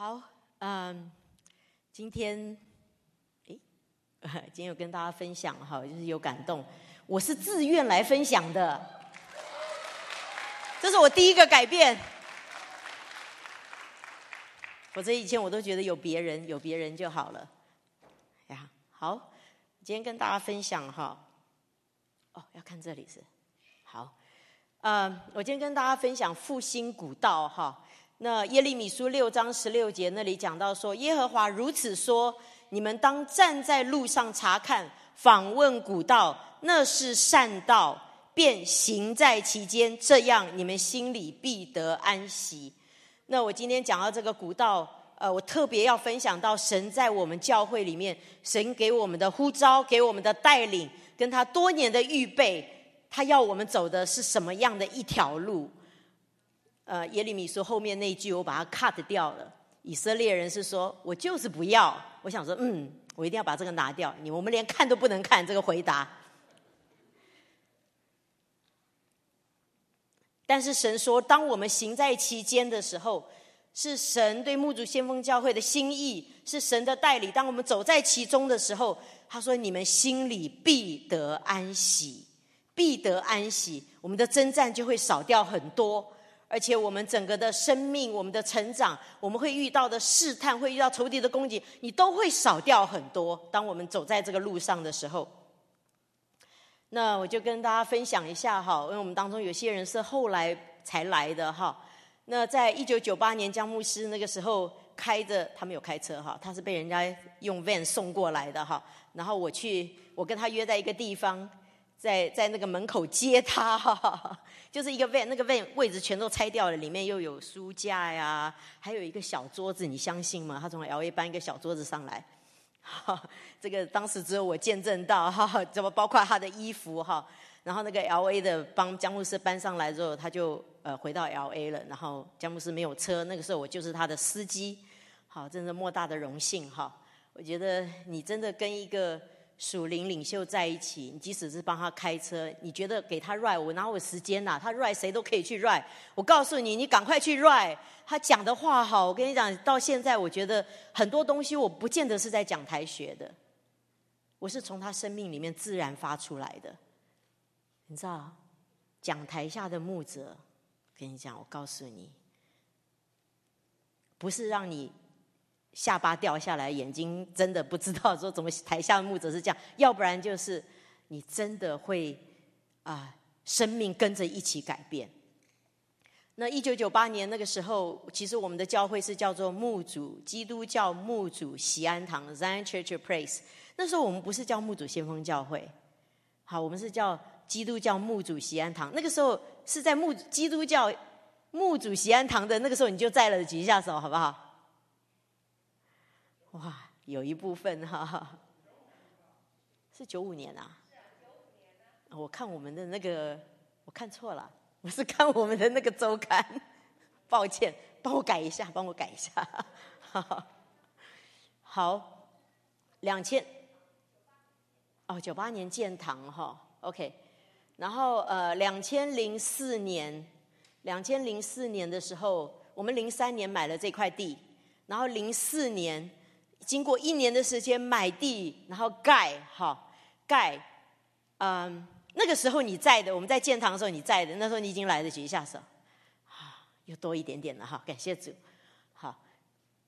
好，嗯，今天，诶，今天有跟大家分享哈，就是有感动，我是自愿来分享的，这是我第一个改变。否则以前我都觉得有别人，有别人就好了。呀，好，今天跟大家分享哈，哦，要看这里是，好，呃，我今天跟大家分享复兴古道哈。那耶利米书六章十六节那里讲到说，耶和华如此说：你们当站在路上查看，访问古道，那是善道，便行在其间，这样你们心里必得安息。那我今天讲到这个古道，呃，我特别要分享到神在我们教会里面，神给我们的呼召，给我们的带领，跟他多年的预备，他要我们走的是什么样的一条路？呃，耶利米说后面那句我把它 cut 掉了。以色列人是说我就是不要。我想说，嗯，我一定要把这个拿掉。你我们连看都不能看这个回答。但是神说，当我们行在其间的时候，是神对牧主先锋教会的心意，是神的代理。当我们走在其中的时候，他说：“你们心里必得安息，必得安息。我们的征战就会少掉很多。”而且我们整个的生命，我们的成长，我们会遇到的试探，会遇到仇敌的攻击，你都会少掉很多。当我们走在这个路上的时候，那我就跟大家分享一下哈，因为我们当中有些人是后来才来的哈。那在一九九八年，江牧师那个时候开着，他没有开车哈，他是被人家用 van 送过来的哈。然后我去，我跟他约在一个地方。在在那个门口接他，就是一个 van，那个 van 位置全都拆掉了，里面又有书架呀，还有一个小桌子，你相信吗？他从 L A 搬一个小桌子上来，这个当时只有我见证到，哈怎么包括他的衣服哈，然后那个 L A 的帮江牧师搬上来之后，他就呃回到 L A 了，然后江牧师没有车，那个时候我就是他的司机，好，真是莫大的荣幸哈，我觉得你真的跟一个。属灵领袖在一起，你即使是帮他开车，你觉得给他 ride，我哪有时间呐？他 ride 谁都可以去 ride。我告诉你，你赶快去 ride。他讲的话好，我跟你讲，到现在我觉得很多东西我不见得是在讲台学的，我是从他生命里面自然发出来的。你知道，讲台下的牧者，跟你讲，我告诉你，不是让你。下巴掉下来，眼睛真的不知道说怎么台下的牧者是这样，要不然就是你真的会啊，生命跟着一起改变。那一九九八年那个时候，其实我们的教会是叫做牧主基督教牧主喜安堂 （Zion Church Praise）。那时候我们不是叫牧主先锋教会，好，我们是叫基督教牧主喜安堂。那个时候是在牧基督教牧主喜安堂的那个时候，你就在了，举一下手好不好？哇，有一部分哈，是九五年啊。我看我们的那个，我看错了，我是看我们的那个周刊，抱歉，帮我改一下，帮我改一下。好，两千，哦，九八年建堂哈，OK。然后呃，两千零四年，两千零四年的时候，我们零三年买了这块地，然后零四年。经过一年的时间买地，然后盖，哈，盖，嗯，那个时候你在的，我们在建堂的时候你在的，那时候你已经来得及下手，啊，又多一点点了哈，感谢主，好，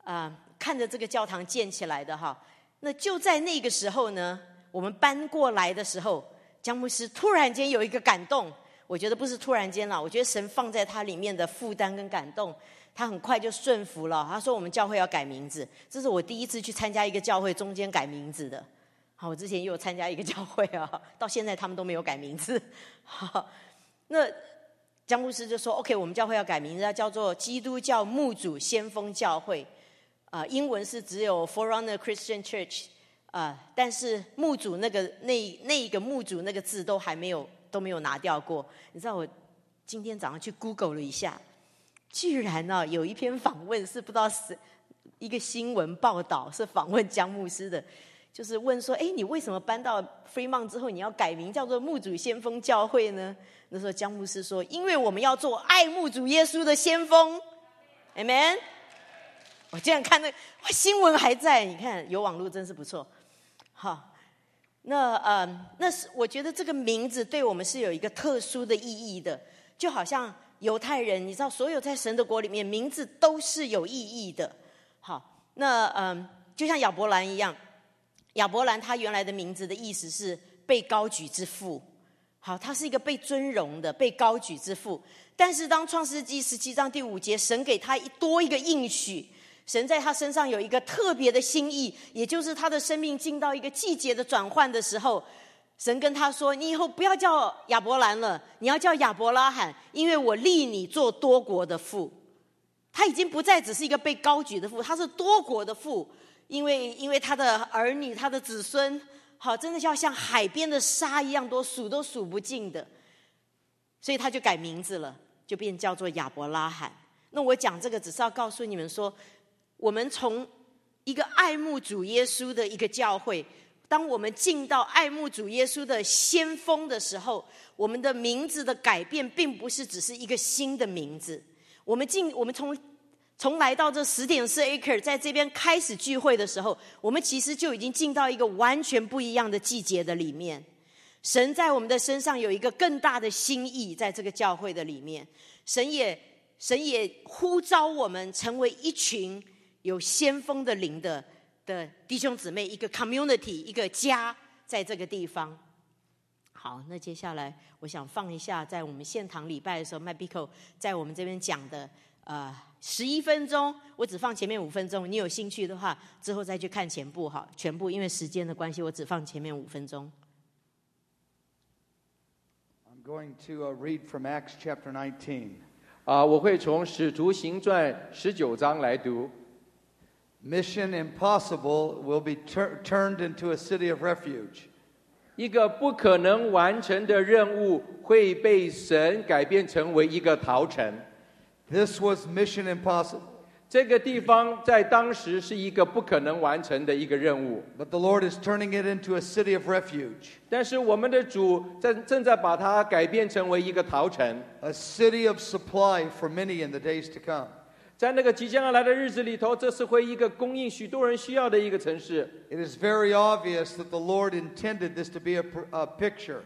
啊，看着这个教堂建起来的哈，那就在那个时候呢，我们搬过来的时候，江牧师突然间有一个感动，我觉得不是突然间了，我觉得神放在他里面的负担跟感动。他很快就顺服了。他说：“我们教会要改名字，这是我第一次去参加一个教会中间改名字的。好，我之前也有参加一个教会啊，到现在他们都没有改名字。好，那江牧师就说：‘OK，我们教会要改名字，叫做基督教牧主先锋教会。’啊，英文是只有 Forerunner Christian Church 啊，但是牧主那个那那一个牧主那个字都还没有都没有拿掉过。你知道我今天早上去 Google 了一下。”居然呢，有一篇访问是不知道是一个新闻报道，是访问江牧师的，就是问说：“哎，你为什么搬到 Fremont 之后，你要改名叫做牧主先锋教会呢？”那时候江牧师说：“因为我们要做爱牧主耶稣的先锋。”Amen。我竟然看那哇新闻还在，你看有网络真是不错。好，那呃，那是我觉得这个名字对我们是有一个特殊的意义的，就好像犹太人，你知道，所有在神的国里面，名字都是有意义的。好，那嗯，就像亚伯兰一样，亚伯兰他原来的名字的意思是被高举之父。好，他是一个被尊荣的、被高举之父。但是当创世纪十七章第五节，神给他一多一个应许，神在他身上有一个特别的心意，也就是他的生命进到一个季节的转换的时候，神跟他说：“你以后不要叫亚伯兰了，你要叫亚伯拉罕，因为我立你做多国的父。”他已经不再只是一个被高举的父，他是多国的父，因为因为他的儿女、他的子孙。好，真的要像海边的沙一样多，数都数不尽的，所以他就改名字了，就变叫做亚伯拉罕。那我讲这个，只是要告诉你们说，我们从一个爱慕主耶稣的一个教会，当我们进到爱慕主耶稣的先锋的时候，我们的名字的改变，并不是只是一个新的名字。我们进，我们从。从来到这十点四 acre，在这边开始聚会的时候，我们其实就已经进到一个完全不一样的季节的里面。神在我们的身上有一个更大的心意，在这个教会的里面，神也神也呼召我们成为一群有先锋的灵的的弟兄姊妹，一个 community，一个家，在这个地方。好，那接下来我想放一下，在我们现堂礼拜的时候，麦比克在我们这边讲的。呃，十一分钟，我只放前面五分钟。你有兴趣的话，之后再去看全部哈，全部因为时间的关系，我只放前面五分钟。I'm going to read from Acts chapter nineteen. 啊，我会从使徒行传十九章来读。Mission impossible will be turned into a city of refuge. 一个不可能完成的任务会被神改变成为一个逃城。This was mission impossible. 这个地方在当时是一个不可能完成的一个任务。But the Lord is turning it into a city of refuge. 但是我们的主正正在把它改变成为一个逃城。A city of supply for many in the days to come. 在那个即将要来的日子里头，这是会一个供应许多人需要的一个城市。It is very obvious that the Lord intended this to be a, a picture.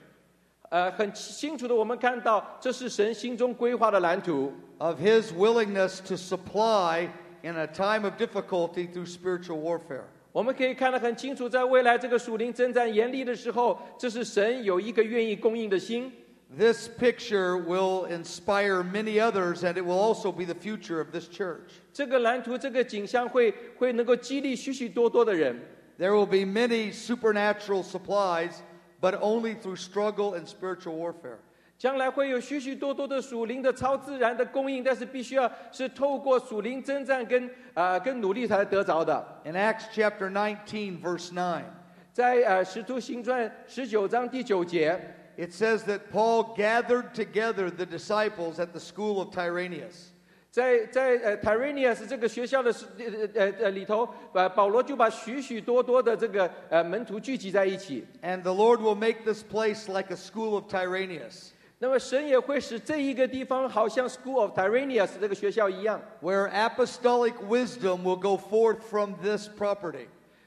呃，很清楚的，我们看到这是神心中规划的蓝图。of his willingness to supply in a time of difficulty through spiritual warfare. 我们可以看得很清楚，在未来这个属灵征战严厉的时候，这是神有一个愿意供应的心。This picture will inspire many others, and it will also be the future of this church. 这个蓝图，这个景象会会能够激励许许多多的人。There will be many supernatural supplies, but only through struggle and spiritual warfare. 将来会有许许多多的属灵的超自然的供应，但是必须要是透过属灵征战跟啊跟努力才得着的。In Acts chapter nineteen, verse nine，在呃使徒行传十九章第九节 ，it says that Paul gathered together the disciples at the school of Tyrannus。在在呃 Tyrannus 这个学校的呃呃呃里头，把保罗就把许许多多的这个呃门徒聚集在一起。And the Lord will make this place like a school of Tyrannus。那么神也会使这一个地方好像 School of Tyrannus 这个学校一样，where apostolic wisdom will go forth from this property。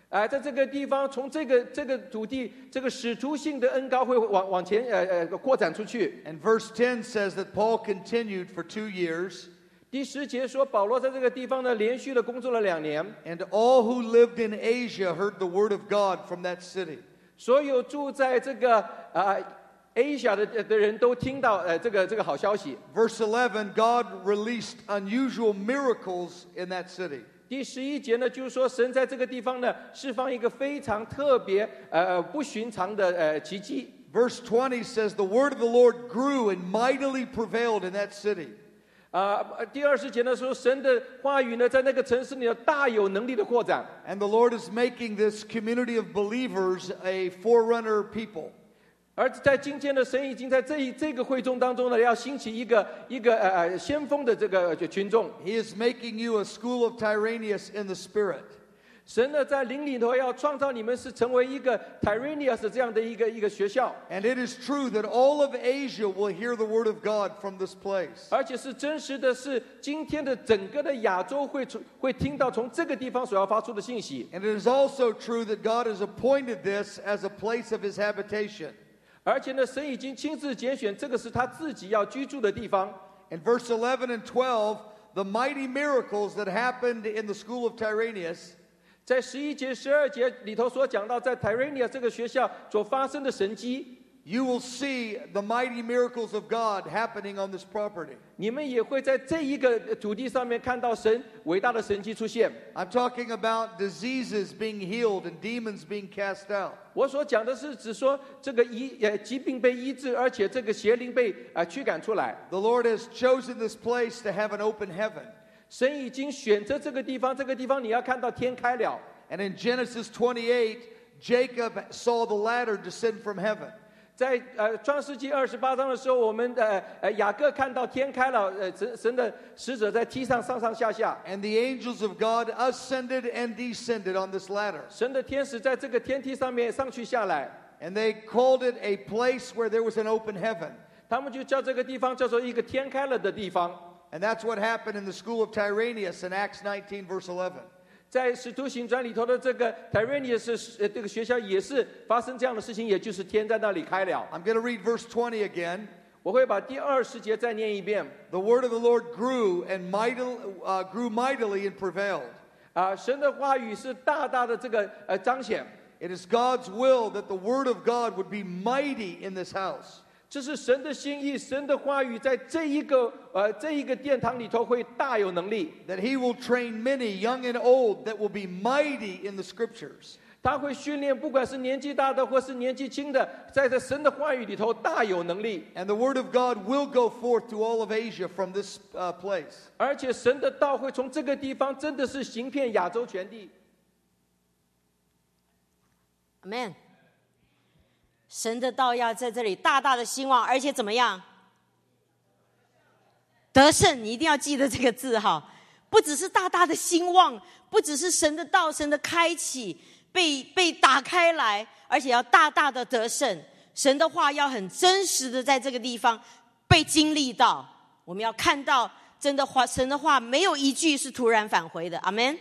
啊，在这个地方，从这个这个土地，这个使徒性的恩高会往往前呃呃扩展出去。And verse ten says that Paul continued for two years。第十节说，保罗在这个地方呢，连续的工作了两年。And all who lived in Asia heard the word of God from that city。所有住在这个啊。Asia 的的人都听到呃这个这个好消息。Verse 11, God released unusual miracles in that city. 第十一节呢，就是说神在这个地方呢释放一个非常特别呃不寻常的呃奇迹。Verse 20 says the word of the Lord grew and mightily prevailed in that city. 啊，第二十节呢说神的话语呢在那个城市里头大有能力的扩展。And the Lord is making this community of believers a forerunner people. 而在今天的神已经在这一这个会众当中呢，要兴起一个一个呃呃先锋的这个群众。He is making you a school of Tyrannus in the spirit. 神呢在灵里头要创造你们是成为一个 Tyrenius 这样的一个一个学校， And it is true that all of Asia will hear the word of God from this place. 而且是真实的是今天的整个的亚洲会从会听到从这个地方所要发出的信息， And it is also true that God has appointed this as a place of his habitation. 而且呢神已经亲自拣选这个是他自己要居住的地方。In verse eleven and twelve, the mighty miracles that happened in the school of Tyrannus 在十一节、十二节里头所讲到，在 Tyrannus 这个学校所发生的神迹，you will see the mighty miracles of God happening on this property. 你们也会在这一个土地上面看到神伟大的神迹出现。 I'm talking about diseases being healed and demons being cast out. 我所讲的是指说这个医呃疾病被医治，而且这个邪灵被啊、呃驱赶出来。 The Lord has chosen this place to have an open heaven. 神已经选择这个地方，这个地方你要看到天开了。 And in Genesis 28, Jacob saw the ladder descend from heaven. 在呃创世纪二十八章的时候，我们的呃呃雅各看到天开了，呃神神的使者在梯上上上下下， And the angels of God ascended and descended on this ladder. 神的天使在这个天梯上面上去下来， And they called it a place where there was an open heaven. 他们就叫这个地方叫做一个天开了的地方。 And that's what happened in the school of Tyrannus in Acts 19, verse 11. 在使徒行传里头的这个 Tyrannus 呃这个学校也是发生这样的事情，也就是天在那里开了。 I'm going to read verse 20 again. 我会把第二十节再念一遍。 The word of the Lord grew and mightily, uh, grew mightily and prevailed. 啊，神的话语是大大的这个呃彰显， It is God's will that the word of God would be mighty in this house. 这是神的心意，神的话语在这一个呃这一个殿堂里头会大有能力， That he will train many, young and old, that will be mighty in the scriptures. 他会训练不管是年纪大的或是年纪轻的，在这神的话语里头大有能力， And the word of God will go forth to all of Asia from this uh, place. 而且神的道会从这个地方真的是行遍亚洲全地。 Amen。 神的道要在这里大大的兴旺，而且怎么样？得胜，你一定要记得这个字哈，不只是大大的兴旺，不只是神的道、神的开启被被打开来，而且要大大的得胜。神的话要很真实的在这个地方被经历到，我们要看到真的话，神的话没有一句是突然返回的。阿门。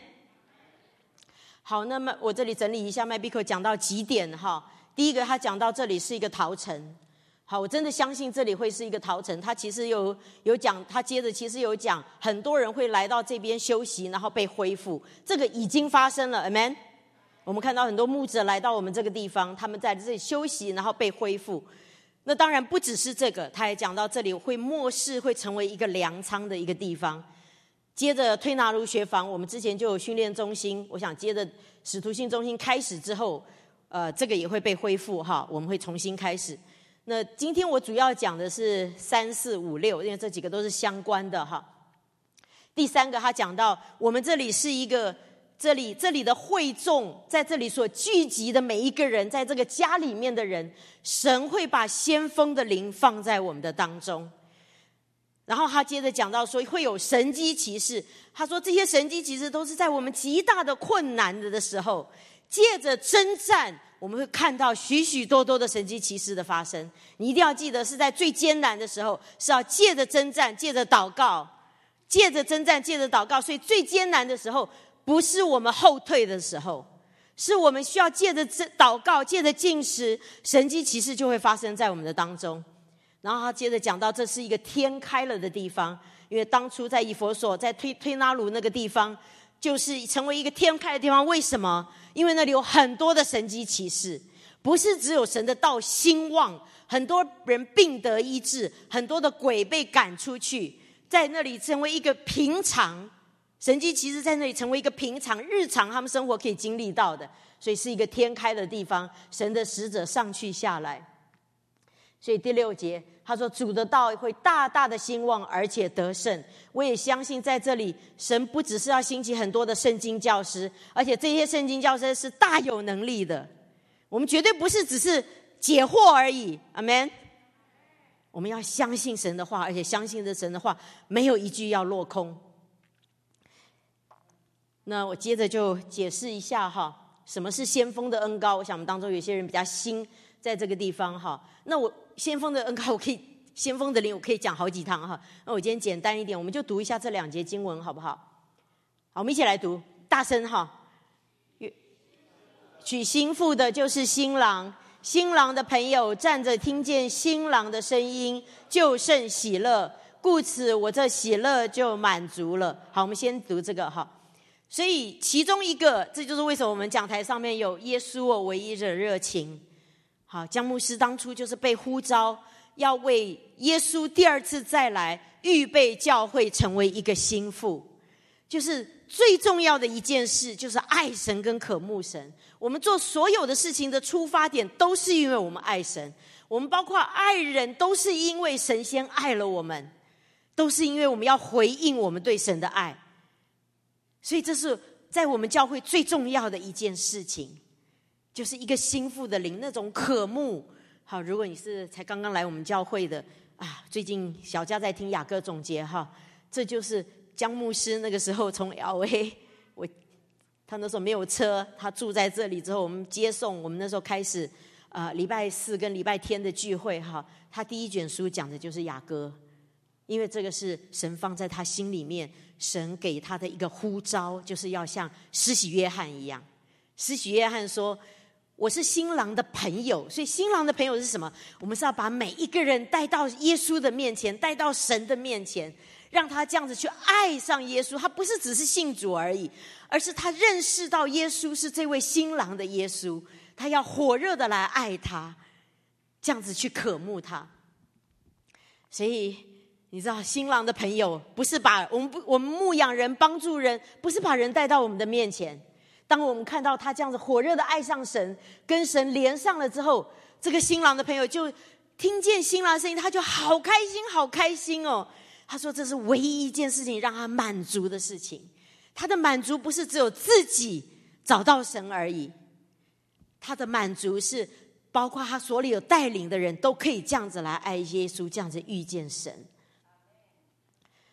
好，那么我这里整理一下，麦比克讲到几点哈。第一个，他讲到这里是一个陶城。好，我真的相信这里会是一个陶城。他其实有有讲，他接着其实有讲，很多人会来到这边休息，然后被恢复。这个已经发生了，amen。我们看到很多牧者来到我们这个地方，他们在这里休息，然后被恢复。那当然不只是这个，他也讲到这里会末世会成为一个粮仓的一个地方。接着推拿儒学坊，我们之前就有训练中心，我想接着使徒性中心开始之后，呃，这个也会被恢复哈，我们会重新开始。那今天我主要讲的是三四五六，因为这几个都是相关的哈。第三个，他讲到我们这里是一个，这里这里的会众，在这里所聚集的每一个人，在这个家里面的人，神会把先锋的灵放在我们的当中。然后他接着讲到说会有神机骑士，他说这些神机骑士都是在我们极大的困难的的时候，借着征战，我们会看到许许多多的神机骑士的发生。你一定要记得，是在最艰难的时候，是要借着征战，借着祷告，借着征战，借着祷告。所以最艰难的时候，不是我们后退的时候，是我们需要借着这祷告，借着进食，神机骑士就会发生在我们的当中。然后他接着讲到，这是一个天开了的地方，因为当初在以佛所，在推推拉鲁那个地方，就是成为一个天开的地方。为什么？因为那里有很多的神机骑士，不是只有神的道兴旺，很多人病得医治，很多的鬼被赶出去，在那里成为一个平常。神机骑士在那里成为一个平常日常他们生活可以经历到的，所以是一个天开的地方，神的使者上去下来。所以第六节他说：“主的道会大大的兴旺，而且得胜。”我也相信在这里，神不只是要兴起很多的圣经教师，而且这些圣经教师是大有能力的。我们绝对不是只是解惑而已，阿门。我们要相信神的话，而且相信这神的话没有一句要落空。那我接着就解释一下哈，什么是先锋的恩高？我想我们当中有些人比较新，在这个地方哈。那我先锋的恩高，我可以先锋的灵，我可以讲好几堂哈。那我今天简单一点，我们就读一下这两节经文好不好？好，我们一起来读，大声哈。娶新妇的就是新郎，新郎的朋友站着听见新郎的声音，就甚喜乐。故此，我这喜乐就满足了。好，我们先读这个哈。所以，其中一个，这就是为什么我们讲台上面有耶稣我唯一的热情。好，江牧师当初就是被呼召，要为耶稣第二次再来预备教会，成为一个心腹。就是最重要的一件事，就是爱神跟渴慕神。我们做所有的事情的出发点，都是因为我们爱神。我们包括爱人，都是因为神仙爱了我们。都是因为我们要回应我们对神的爱，所以这是在我们教会最重要的一件事情，就是一个心腹的灵那种渴慕。好，如果你是才刚刚来我们教会的啊，最近小佳在听雅各总结哈，这就是江牧师那个时候从 L A，我他那时候没有车，他住在这里之后，我们接送，我们那时候开始啊，礼拜四跟礼拜天的聚会哈，他第一卷书讲的就是雅各。因为这个是神放在他心里面，神给他的一个呼召，就是要像施洗约翰一样。施洗约翰说：“我是新郎的朋友。”所以新郎的朋友是什么？我们是要把每一个人带到耶稣的面前，带到神的面前，让他这样子去爱上耶稣。他不是只是信主而已，而是他认识到耶稣是这位新郎的耶稣，他要火热的来爱他，这样子去渴慕他。所以。你知道新郎的朋友不是把我们不我们牧养人帮助人，不是把人带到我们的面前。当我们看到他这样子火热的爱上神，跟神连上了之后，这个新郎的朋友就听见新郎的声音，他就好开心，好开心哦。他说这是唯一一件事情让他满足的事情。他的满足不是只有自己找到神而已，他的满足是包括他所里有带领的人都可以这样子来爱耶稣，这样子遇见神。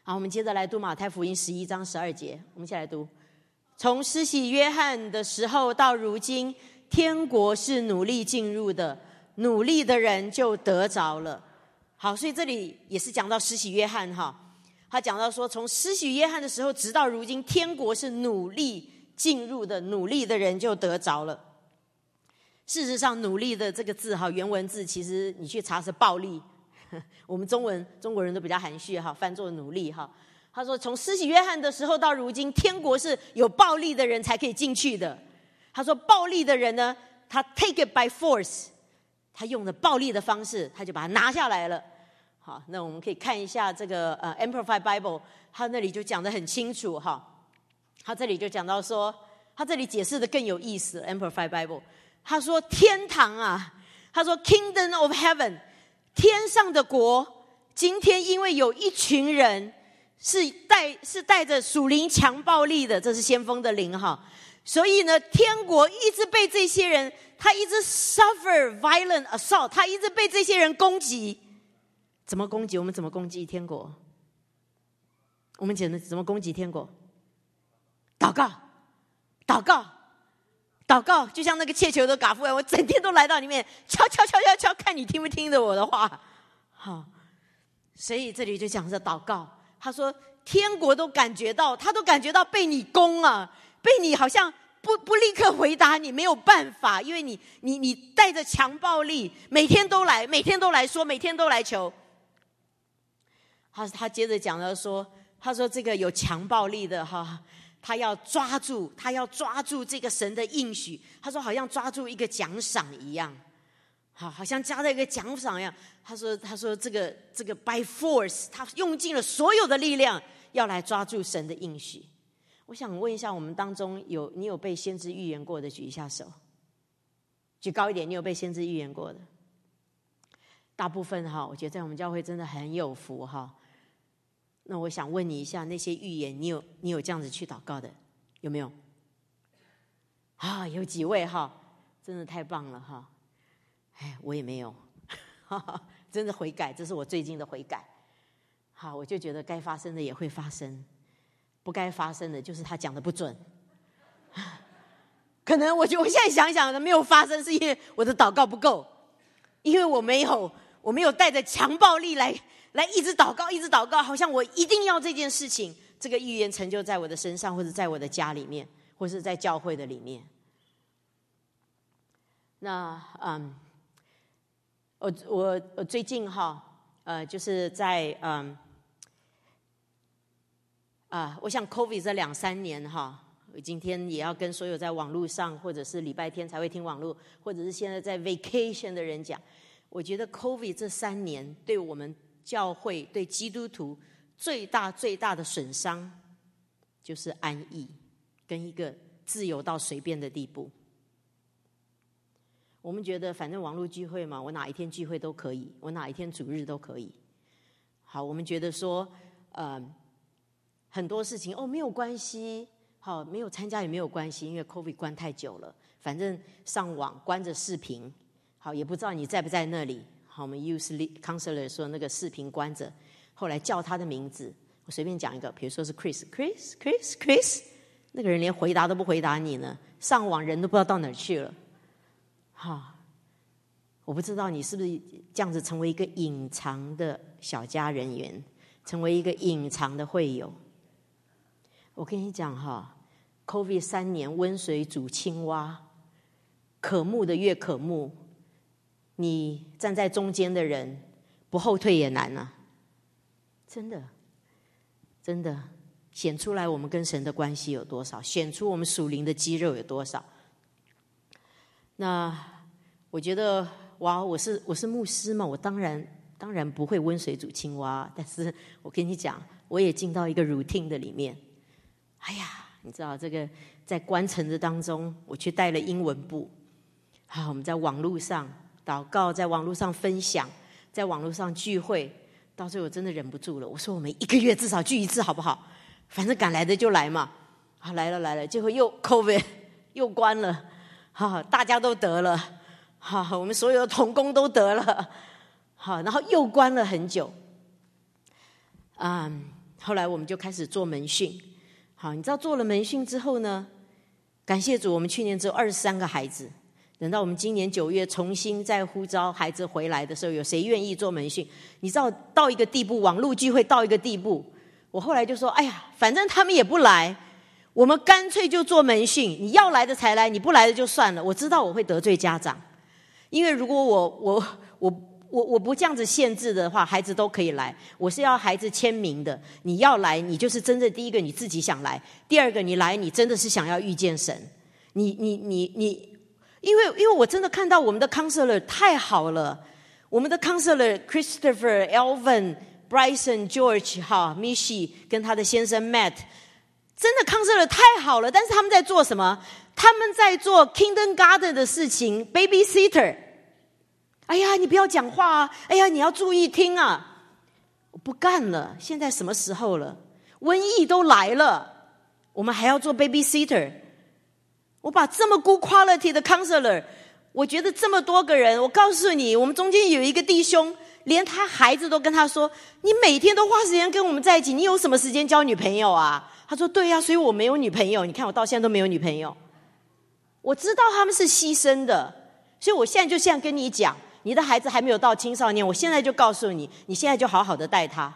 好，我们接着来读马太福音十一章十二节。我们一起来读：从施洗约翰的时候到如今，天国是努力进入的，努力的人就得着了。好，所以这里也是讲到施洗约翰哈，他讲到说，从施洗约翰的时候直到如今，天国是努力进入的，努力的人就得着了。事实上，努力的这个字哈，原文字其实你去查是暴力。我们中文中国人都比较含蓄哈，翻作努力哈。他说，从施洗约翰的时候到如今，天国是有暴力的人才可以进去的。他说，暴力的人呢，他 take it by force，他用的暴力的方式，他就把它拿下来了。好，那我们可以看一下这个呃 Amplified Bible，他那里就讲的很清楚哈。他这里就讲到说，他这里解释的更有意思。Amplified Bible，他说天堂啊，他说 Kingdom of Heaven。天上的国，今天因为有一群人是带是带着属灵强暴力的，这是先锋的灵哈，所以呢，天国一直被这些人，他一直 suffer violent assault，他一直被这些人攻击。怎么攻击？我们怎么攻击天国？我们讲的怎么攻击天国？祷告，祷告。祷告就像那个切球的嘎夫一样，我整天都来到里面敲敲敲敲敲，看你听不听着我的话。好，所以这里就讲着祷告。他说天国都感觉到，他都感觉到被你攻啊，被你好像不不立刻回答你没有办法，因为你你你带着强暴力，每天都来，每天都来说，每天都来求。他他接着讲了说，他说这个有强暴力的哈。他要抓住，他要抓住这个神的应许。他说，好像抓住一个奖赏一样，好，好像加了一个奖赏一样。他说，他说这个这个 by force，他用尽了所有的力量要来抓住神的应许。我想问一下，我们当中有你有被先知预言过的，举一下手，举高一点。你有被先知预言过的？大部分哈，我觉得在我们教会真的很有福哈。那我想问你一下，那些预言，你有你有这样子去祷告的，有没有？啊，有几位哈，真的太棒了哈！哎，我也没有，真的悔改，这是我最近的悔改。好，我就觉得该发生的也会发生，不该发生的就是他讲的不准。可能我就我现在想想没有发生，是因为我的祷告不够，因为我没有我没有带着强暴力来来一直祷告，一直祷告，好像我一定要这件事情，这个预言成就在我的身上，或者在我的家里面，或是在教会的里面。那嗯，我我我最近哈呃就是在嗯啊，我想 COVID 这两三年哈。我今天也要跟所有在网络上，或者是礼拜天才会听网络，或者是现在在 vacation 的人讲，我觉得 COVID 这三年对我们教会、对基督徒最大最大的损伤，就是安逸跟一个自由到随便的地步。我们觉得反正网络聚会嘛，我哪一天聚会都可以，我哪一天主日都可以。好，我们觉得说，呃，很多事情哦没有关系。好，没有参加也没有关系，因为 COVID 关太久了。反正上网关着视频，好也不知道你在不在那里。好，我们 use counselor 说那个视频关着，后来叫他的名字，我随便讲一个，比如说是 Chris，Chris，Chris，Chris，那个人连回答都不回答你呢，上网人都不知道到哪儿去了。好，我不知道你是不是这样子成为一个隐藏的小家人员，成为一个隐藏的会友。我跟你讲哈。Covid 三年，温水煮青蛙，可慕的越可慕。你站在中间的人，不后退也难啊！真的，真的显出来我们跟神的关系有多少，显出我们属灵的肌肉有多少。那我觉得，哇，我是我是牧师嘛，我当然当然不会温水煮青蛙。但是我跟你讲，我也进到一个 routine 的里面。哎呀！你知道这个在关城的当中，我去带了英文部。好，我们在网络上祷告，在网络上分享，在网络上聚会。到最后我真的忍不住了，我说我们一个月至少聚一次好不好？反正赶来的就来嘛。好，来了来了，结果又 COVID 又关了。哈哈，大家都得了。好，我们所有的童工都得了。好，然后又关了很久。嗯，后来我们就开始做门训。好，你知道做了门训之后呢？感谢主，我们去年只有二十三个孩子。等到我们今年九月重新再呼召孩子回来的时候，有谁愿意做门训？你知道到一个地步，网络聚会到一个地步，我后来就说：哎呀，反正他们也不来，我们干脆就做门训。你要来的才来，你不来的就算了。我知道我会得罪家长，因为如果我我我。我我不这样子限制的话，孩子都可以来。我是要孩子签名的。你要来，你就是真正第一个你自己想来；第二个你来，你真的是想要遇见神。你你你你，因为因为我真的看到我们的 counselor 太好了，我们的 counselor Christopher、Elvin、Bryson、George 哈、Mishi 跟他的先生 Matt，真的 counselor 太好了。但是他们在做什么？他们在做 Kindergarten 的事情，babysitter。哎呀，你不要讲话啊！哎呀，你要注意听啊！我不干了，现在什么时候了？瘟疫都来了，我们还要做 babysitter？我把这么 good quality 的 counselor，我觉得这么多个人，我告诉你，我们中间有一个弟兄，连他孩子都跟他说：“你每天都花时间跟我们在一起，你有什么时间交女朋友啊？”他说：“对呀，所以我没有女朋友。你看我到现在都没有女朋友。我知道他们是牺牲的，所以我现在就现在跟你讲。”你的孩子还没有到青少年，我现在就告诉你，你现在就好好的带他。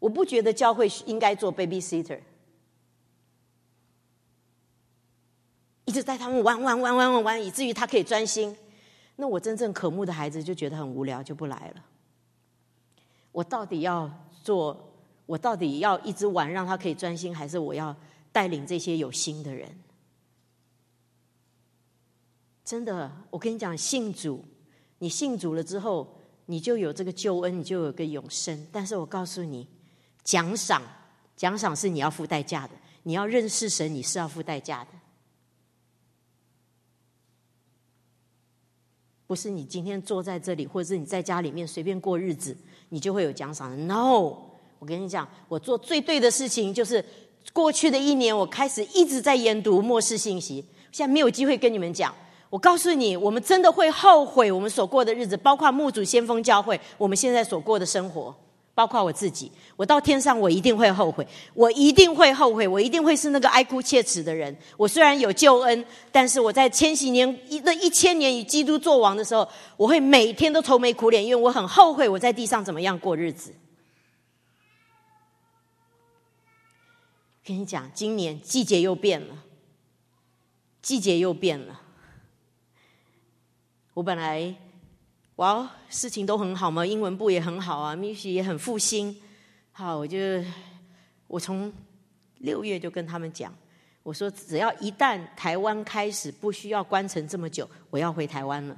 我不觉得教会应该做 babysitter，一直带他们玩玩玩玩玩玩，以至于他可以专心。那我真正渴慕的孩子就觉得很无聊，就不来了。我到底要做？我到底要一直玩让他可以专心，还是我要带领这些有心的人？真的，我跟你讲，信主，你信主了之后，你就有这个救恩，你就有个永生。但是我告诉你，奖赏，奖赏是你要付代价的。你要认识神，你是要付代价的，不是你今天坐在这里，或者是你在家里面随便过日子，你就会有奖赏的。No，我跟你讲，我做最对的事情就是过去的一年，我开始一直在研读末世信息，现在没有机会跟你们讲。我告诉你，我们真的会后悔我们所过的日子，包括牧主先锋教会，我们现在所过的生活，包括我自己，我到天上我一定会后悔，我一定会后悔，我一定会是那个哀哭切齿的人。我虽然有救恩，但是我在千禧年一那一千年与基督作王的时候，我会每天都愁眉苦脸，因为我很后悔我在地上怎么样过日子。跟你讲，今年季节又变了，季节又变了。我本来。哇，事情都很好嘛，英文部也很好啊，米西也很复兴。好，我就我从六月就跟他们讲，我说只要一旦台湾开始不需要关城这么久，我要回台湾了。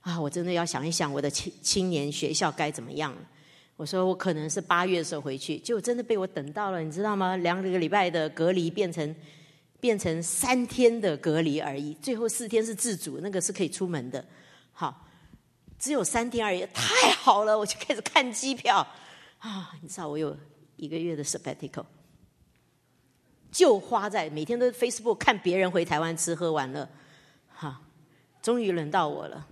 啊，我真的要想一想我的青青年学校该怎么样。我说我可能是八月的时候回去，结果真的被我等到了，你知道吗？两个礼拜的隔离变成变成三天的隔离而已，最后四天是自主，那个是可以出门的。好。只有三天而已，太好了！我就开始看机票啊！你知道我有一个月的 sabbatical，就花在每天都 Facebook 看别人回台湾吃喝玩乐，哈！终于轮到我了。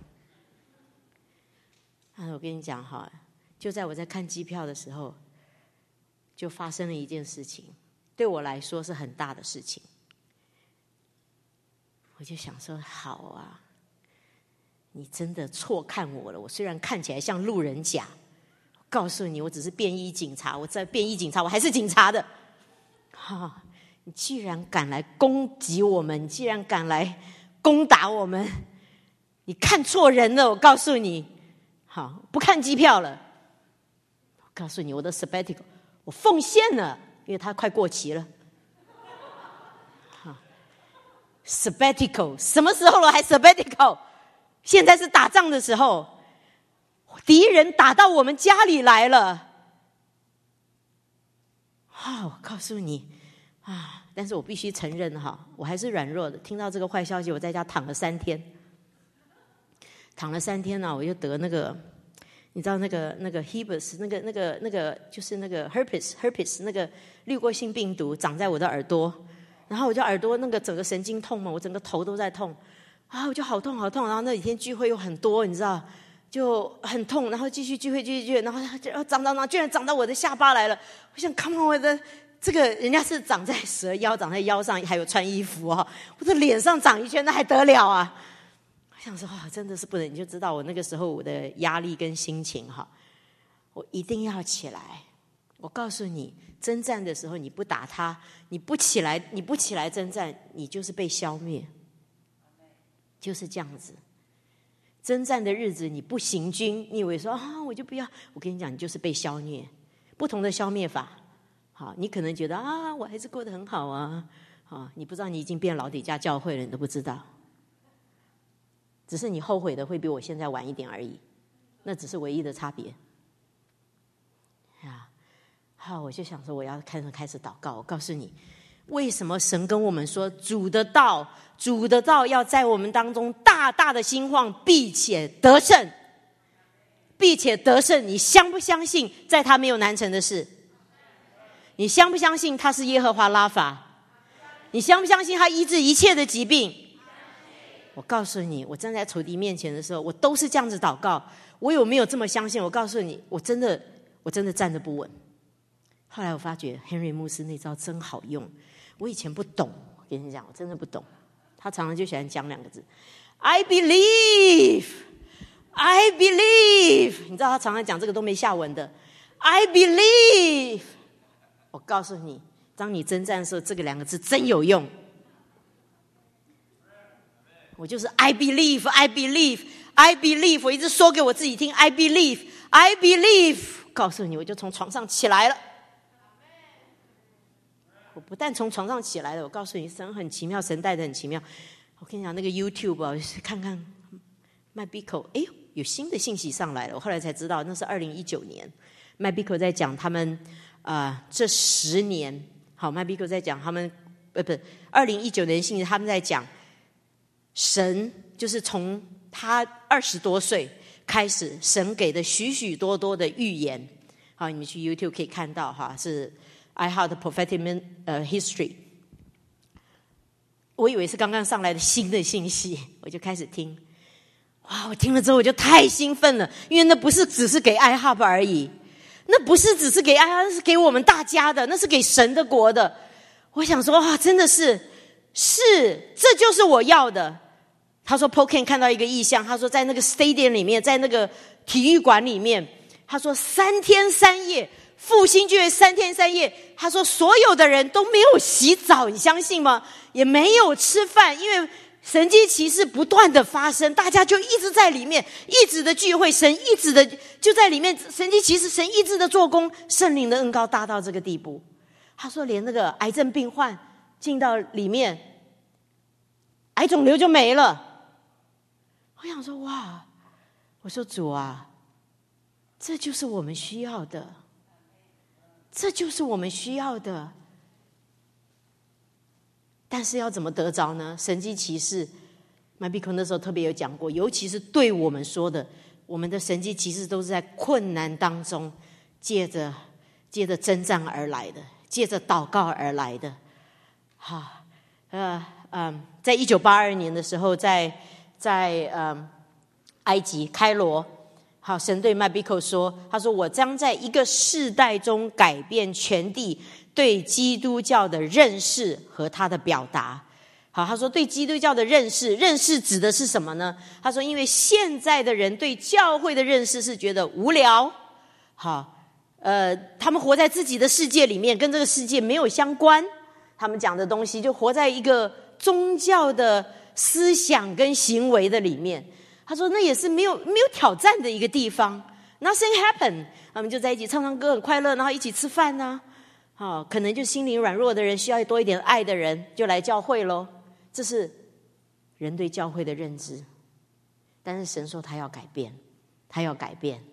啊，我跟你讲哈，就在我在看机票的时候，就发生了一件事情，对我来说是很大的事情。我就想说，好啊。你真的错看我了。我虽然看起来像路人甲，告诉你，我只是便衣警察。我在便衣警察，我还是警察的。哈！你既然敢来攻击我们，你既然敢来攻打我们，你看错人了。我告诉你，好，不看机票了。我告诉你，我的 sabbatical 我奉献了，因为它快过期了。好，sabbatical 什么时候了还 sabbatical？现在是打仗的时候，敌人打到我们家里来了。哦，我告诉你啊，但是我必须承认哈，我还是软弱的。听到这个坏消息，我在家躺了三天，躺了三天呢，我就得那个，你知道那个那个 herpes，那个那个那个就是那个 herpes，herpes 那个滤过性病毒长在我的耳朵，然后我就耳朵那个整个神经痛嘛，我整个头都在痛。啊，我就好痛好痛，然后那几天聚会又很多，你知道，就很痛，然后继续聚会继续聚会，然后就长长长，居然长到我的下巴来了。我想，Come on，我的这个人家是长在蛇腰，长在腰上，还有穿衣服啊，我的脸上长一圈，那还得了啊？我想说，啊，真的是不能，你就知道我那个时候我的压力跟心情哈，我一定要起来。我告诉你，征战的时候你不打他，你不起来，你不起来征战，你就是被消灭。就是这样子，征战的日子你不行军，你以为说啊，我就不要？我跟你讲，你就是被消灭，不同的消灭法。好，你可能觉得啊，我还是过得很好啊，啊，你不知道你已经变老底家教会了，你都不知道。只是你后悔的会比我现在晚一点而已，那只是唯一的差别。啊，好，我就想说，我要开始开始祷告。我告诉你。为什么神跟我们说主的道，主的道要在我们当中大大的兴旺，并且得胜，并且得胜？你相不相信，在他没有难成的事？你相不相信他是耶和华拉法？你相不相信他医治一切的疾病？我告诉你，我站在仇敌面前的时候，我都是这样子祷告。我有没有这么相信？我告诉你，我真的，我真的站得不稳。后来我发觉，Henry 牧师那招真好用。我以前不懂，我跟你讲，我真的不懂。他常常就喜欢讲两个字：“I believe, I believe。”你知道他常常讲这个都没下文的：“I believe。”我告诉你，当你征战的时候，这个两个字真有用。我就是 “I believe, I believe, I believe”，我一直说给我自己听：“I believe, I believe。”告诉你，我就从床上起来了。我不但从床上起来了，我告诉你，神很奇妙，神带的很奇妙。我跟你讲，那个 YouTube 啊，看看麦比口，哎呦，有新的信息上来了。我后来才知道，那是二零一九年，麦比口在讲他们啊，这十年，好，麦比口在讲他们，呃，不是二零一九年信息，他们在讲神，就是从他二十多岁开始，神给的许许多多的预言。好，你们去 YouTube 可以看到，哈，是。I had prophetic 呃 history，我以为是刚刚上来的新的信息，我就开始听。哇！我听了之后我就太兴奋了，因为那不是只是给 I have 而已，那不是只是给啊，那是给我们大家的，那是给神的国的。我想说哇，真的是是，这就是我要的。他说 p o k e n 看到一个意象，他说在那个 stadium 里面，在那个体育馆里面，他说三天三夜复兴就会三天三夜。他说所有的人都没有洗澡，你相信吗？也没有吃饭，因为。神迹奇事不断的发生，大家就一直在里面，一直的聚会，神一直的就在里面。神迹奇事，神一直的做工，圣灵的恩高大到这个地步。他说，连那个癌症病患进到里面，癌肿瘤就没了。我想说，哇！我说主啊，这就是我们需要的，这就是我们需要的。但是要怎么得着呢？神迹骑士麦比坤那时候特别有讲过，尤其是对我们说的，我们的神迹骑士都是在困难当中，借着借着征战而来的，借着祷告而来的。好，呃嗯，在一九八二年的时候，在在嗯埃及开罗，好，神对麦比克说，他说我将在一个世代中改变全地。对基督教的认识和他的表达，好，他说对基督教的认识，认识指的是什么呢？他说，因为现在的人对教会的认识是觉得无聊，好，呃，他们活在自己的世界里面，跟这个世界没有相关，他们讲的东西就活在一个宗教的思想跟行为的里面。他说，那也是没有没有挑战的一个地方，Nothing happened 他们就在一起唱唱歌，很快乐，然后一起吃饭呢。好，可能就心灵软弱的人，需要多一点爱的人，就来教会喽。这是人对教会的认知。但是神说他要改变，他要改变。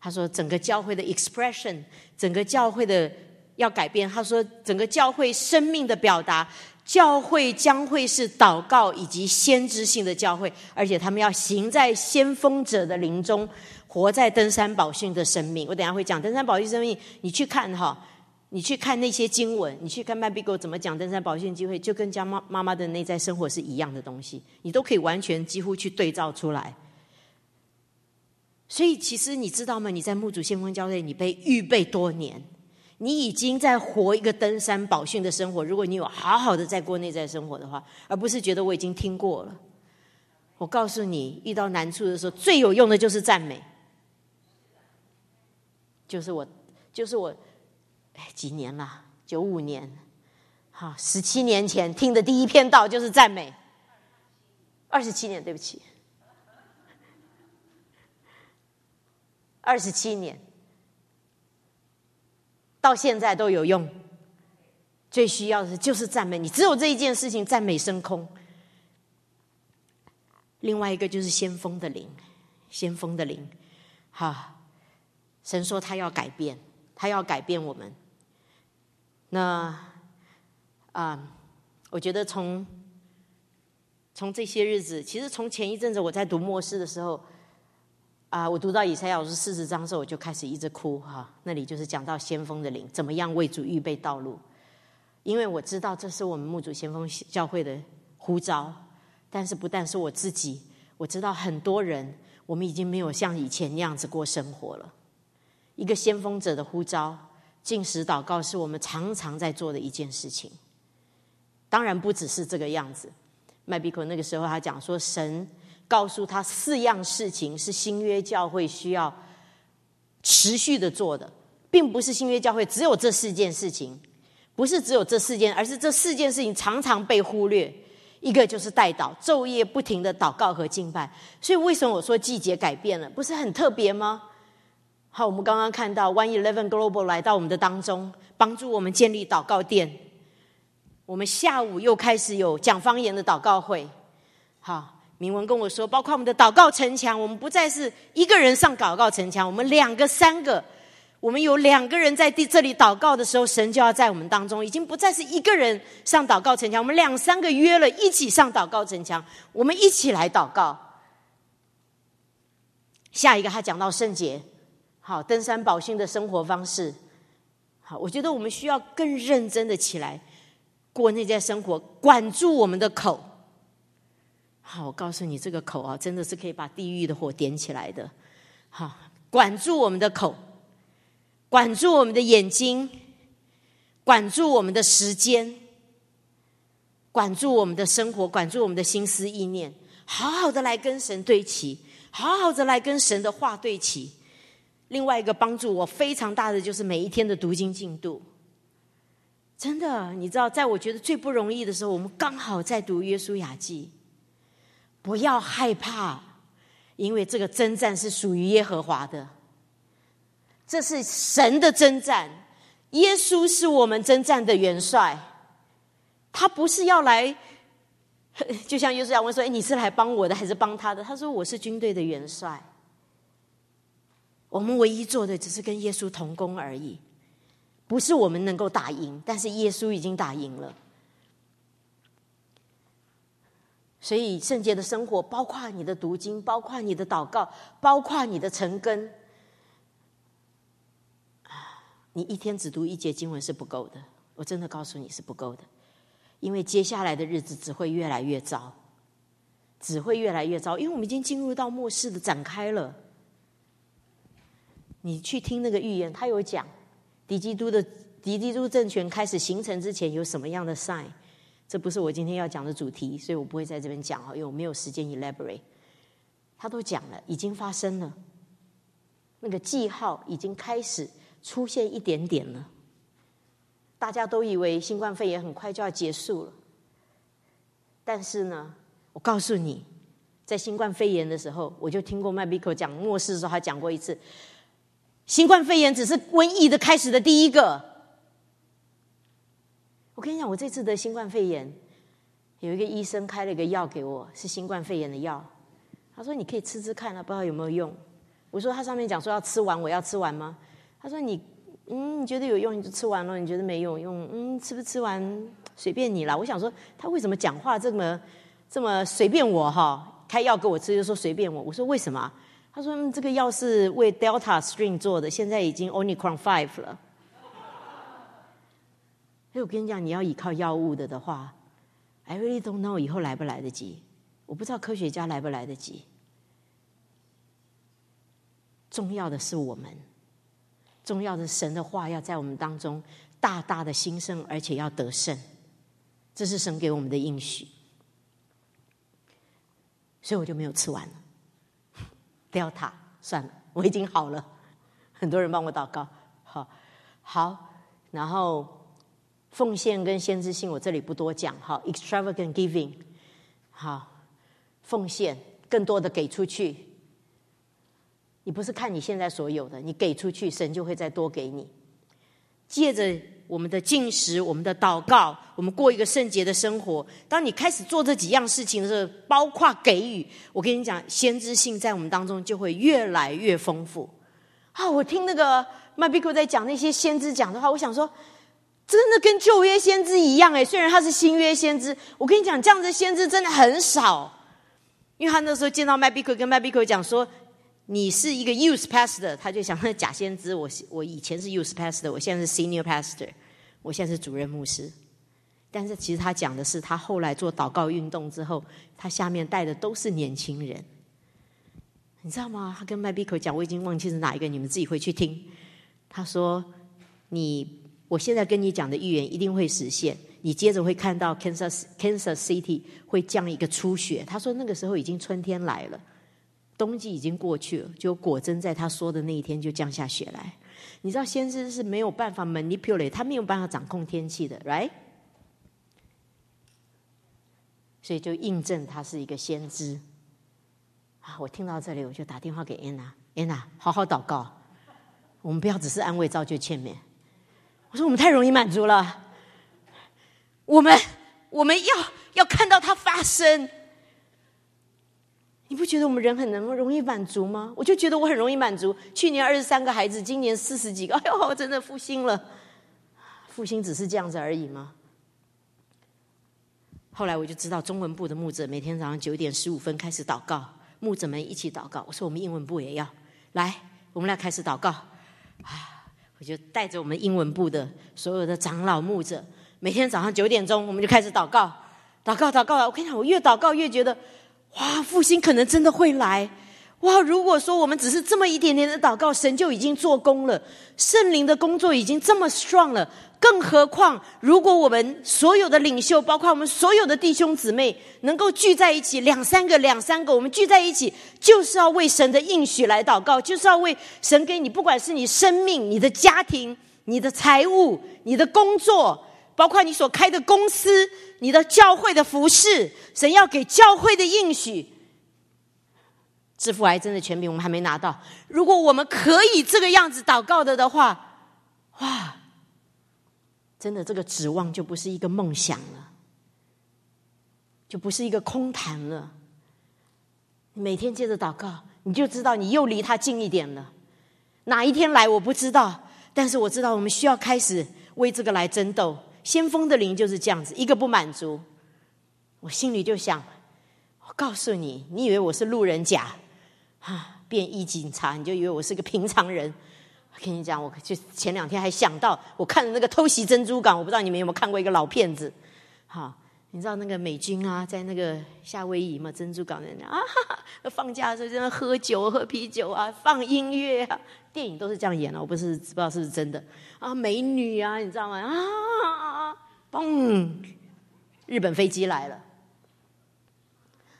他说整个教会的 expression，整个教会的要改变。他说整个教会生命的表达，教会将会是祷告以及先知性的教会，而且他们要行在先锋者的灵中，活在登山宝训的生命。我等下会讲登山宝训生命，你去看哈。你去看那些经文，你去看麦比狗怎么讲登山宝训机会，就跟家妈妈妈的内在生活是一样的东西，你都可以完全几乎去对照出来。所以，其实你知道吗？你在木主先锋教会，你被预备多年，你已经在活一个登山宝训的生活。如果你有好好的在过内在生活的话，而不是觉得我已经听过了。我告诉你，遇到难处的时候，最有用的就是赞美，就是我，就是我。哎几年了？九五年，好，十七年前听的第一篇道就是赞美。二十七年，对不起，二十七年，到现在都有用。最需要的就是赞美，你只有这一件事情赞美升空。另外一个就是先锋的灵，先锋的灵，哈，神说他要改变，他要改变我们。那啊，我觉得从从这些日子，其实从前一阵子我在读末世的时候，啊，我读到以赛亚书四十章的时候，我就开始一直哭哈。那里就是讲到先锋的灵怎么样为主预备道路，因为我知道这是我们牧主先锋教会的呼召，但是不但是我自己，我知道很多人，我们已经没有像以前那样子过生活了。一个先锋者的呼召。进食祷告是我们常常在做的一件事情，当然不只是这个样子。麦比克那个时候他讲说，神告诉他四样事情是新约教会需要持续的做的，并不是新约教会只有这四件事情，不是只有这四件，而是这四件事情常常被忽略。一个就是代祷，昼夜不停的祷告和敬拜。所以为什么我说季节改变了，不是很特别吗？好，我们刚刚看到 One Eleven Global 来到我们的当中，帮助我们建立祷告殿。我们下午又开始有讲方言的祷告会。好，明文跟我说，包括我们的祷告城墙，我们不再是一个人上祷告城墙，我们两个、三个，我们有两个人在地这里祷告的时候，神就要在我们当中，已经不再是一个人上祷告城墙，我们两三个约了一起上祷告城墙，我们一起来祷告。下一个，他讲到圣洁。好，登山宝训的生活方式。好，我觉得我们需要更认真的起来过那些生活，管住我们的口。好，我告诉你，这个口啊，真的是可以把地狱的火点起来的。好，管住我们的口，管住我们的眼睛，管住我们的时间，管住我们的生活，管住我们的心思意念，好好的来跟神对齐，好好的来跟神的话对齐。另外一个帮助我非常大的就是每一天的读经进度。真的，你知道，在我觉得最不容易的时候，我们刚好在读约书亚记。不要害怕，因为这个征战是属于耶和华的，这是神的征战。耶稣是我们征战的元帅，他不是要来，就像约书亚问说：“哎，你是来帮我的还是帮他的？”他说：“我是军队的元帅。”我们唯一做的只是跟耶稣同工而已。不是我们能够打赢，但是耶稣已经打赢了。所以圣洁的生活，包括你的读经，包括你的祷告，包括你的成根。你一天只读一节经文是不够的，我真的告诉你是不够的，因为接下来的日子只会越来越糟，只会越来越糟，因为我们已经进入到末世的展开了。你去听那个预言，他有讲。敌基督的敌基督政权开始形成之前有什么样的 sign？这不是我今天要讲的主题，所以我不会在这边讲哈，因为我没有时间 elaborate。他都讲了，已经发生了，那个记号已经开始出现一点点了。大家都以为新冠肺炎很快就要结束了，但是呢，我告诉你，在新冠肺炎的时候，我就听过麦比克讲末世的时候，他讲过一次。新冠肺炎只是瘟疫的开始的第一个。我跟你讲，我这次得新冠肺炎，有一个医生开了一个药给我，是新冠肺炎的药。他说：“你可以吃吃看啊，不知道有没有用。”我说：“他上面讲说要吃完，我要吃完吗？”他说：“你嗯，你觉得有用你就吃完了，你觉得没用用嗯，吃不吃完随便你了。”我想说，他为什么讲话这么这么随便我哈？开药给我吃就说随便我。我说为什么？他说：“这个药是为 Delta strain 做的，现在已经 Omicron five 了。”哎，我跟你讲，你要依靠药物的的话，I really don't know 以后来不来得及。我不知道科学家来不来得及。重要的是我们，重要的神的话要在我们当中大大的兴盛，而且要得胜，这是神给我们的应许。所以我就没有吃完了。Delta，算了，我已经好了。很多人帮我祷告，好，好，然后奉献跟先知性，我这里不多讲。好，extravagant giving，好，奉献更多的给出去。你不是看你现在所有的，你给出去，神就会再多给你。借着。我们的进食，我们的祷告，我们过一个圣洁的生活。当你开始做这几样事情的时候，包括给予，我跟你讲，先知性在我们当中就会越来越丰富。啊，我听那个麦比克在讲那些先知讲的话，我想说，真的跟旧约先知一样哎。虽然他是新约先知，我跟你讲，这样子先知真的很少。因为他那时候见到麦比克，跟麦比克讲说。你是一个 youth pastor，他就想那假先知。我我以前是 youth pastor，我现在是 senior pastor，我现在是主任牧师。但是其实他讲的是，他后来做祷告运动之后，他下面带的都是年轻人。你知道吗？他跟麦比克讲，我已经忘记是哪一个，你们自己回去听。他说：“你我现在跟你讲的预言一定会实现。你接着会看到 Kansas Kansas City 会降一个初雪。”他说：“那个时候已经春天来了。”冬季已经过去了，就果真在他说的那一天就降下雪来。你知道，先知是没有办法 manipulate，他没有办法掌控天气的，right？所以就印证他是一个先知。啊，我听到这里，我就打电话给安娜，安娜，好好祷告，我们不要只是安慰、造就、劝勉。我说我们太容易满足了，我们我们要要看到它发生。你不觉得我们人很能容易满足吗？我就觉得我很容易满足。去年二十三个孩子，今年四十几个，哎呦，我真的复兴了。复兴只是这样子而已吗？后来我就知道中文部的牧者每天早上九点十五分开始祷告，牧者们一起祷告。我说我们英文部也要来，我们来开始祷告。啊，我就带着我们英文部的所有的长老牧者，每天早上九点钟我们就开始祷告，祷告，祷告。我跟你讲，我越祷告越觉得。哇，复兴可能真的会来！哇！如果说我们只是这么一点点的祷告，神就已经做工了，圣灵的工作已经这么 strong 了。更何况，如果我们所有的领袖，包括我们所有的弟兄姊妹，能够聚在一起，两三个、两三个，我们聚在一起，就是要为神的应许来祷告，就是要为神给你，不管是你生命、你的家庭、你的财务、你的工作，包括你所开的公司、你的教会的服饰，神要给教会的应许。治复癌症的权柄，我们还没拿到。如果我们可以这个样子祷告的的话，哇，真的这个指望就不是一个梦想了，就不是一个空谈了。每天接着祷告，你就知道你又离他近一点了。哪一天来我不知道，但是我知道我们需要开始为这个来争斗。先锋的灵就是这样子，一个不满足，我心里就想：我告诉你，你以为我是路人甲？啊！变异警察，你就以为我是个平常人？我跟你讲，我就前两天还想到，我看的那个偷袭珍珠港，我不知道你们有没有看过一个老片子？好，你知道那个美军啊，在那个夏威夷嘛，珍珠港那啊，放假的时候在那喝酒、喝啤酒啊，放音乐啊，电影都是这样演的，我不是不知道是不是真的啊，美女啊，你知道吗？啊，嘣，日本飞机来了，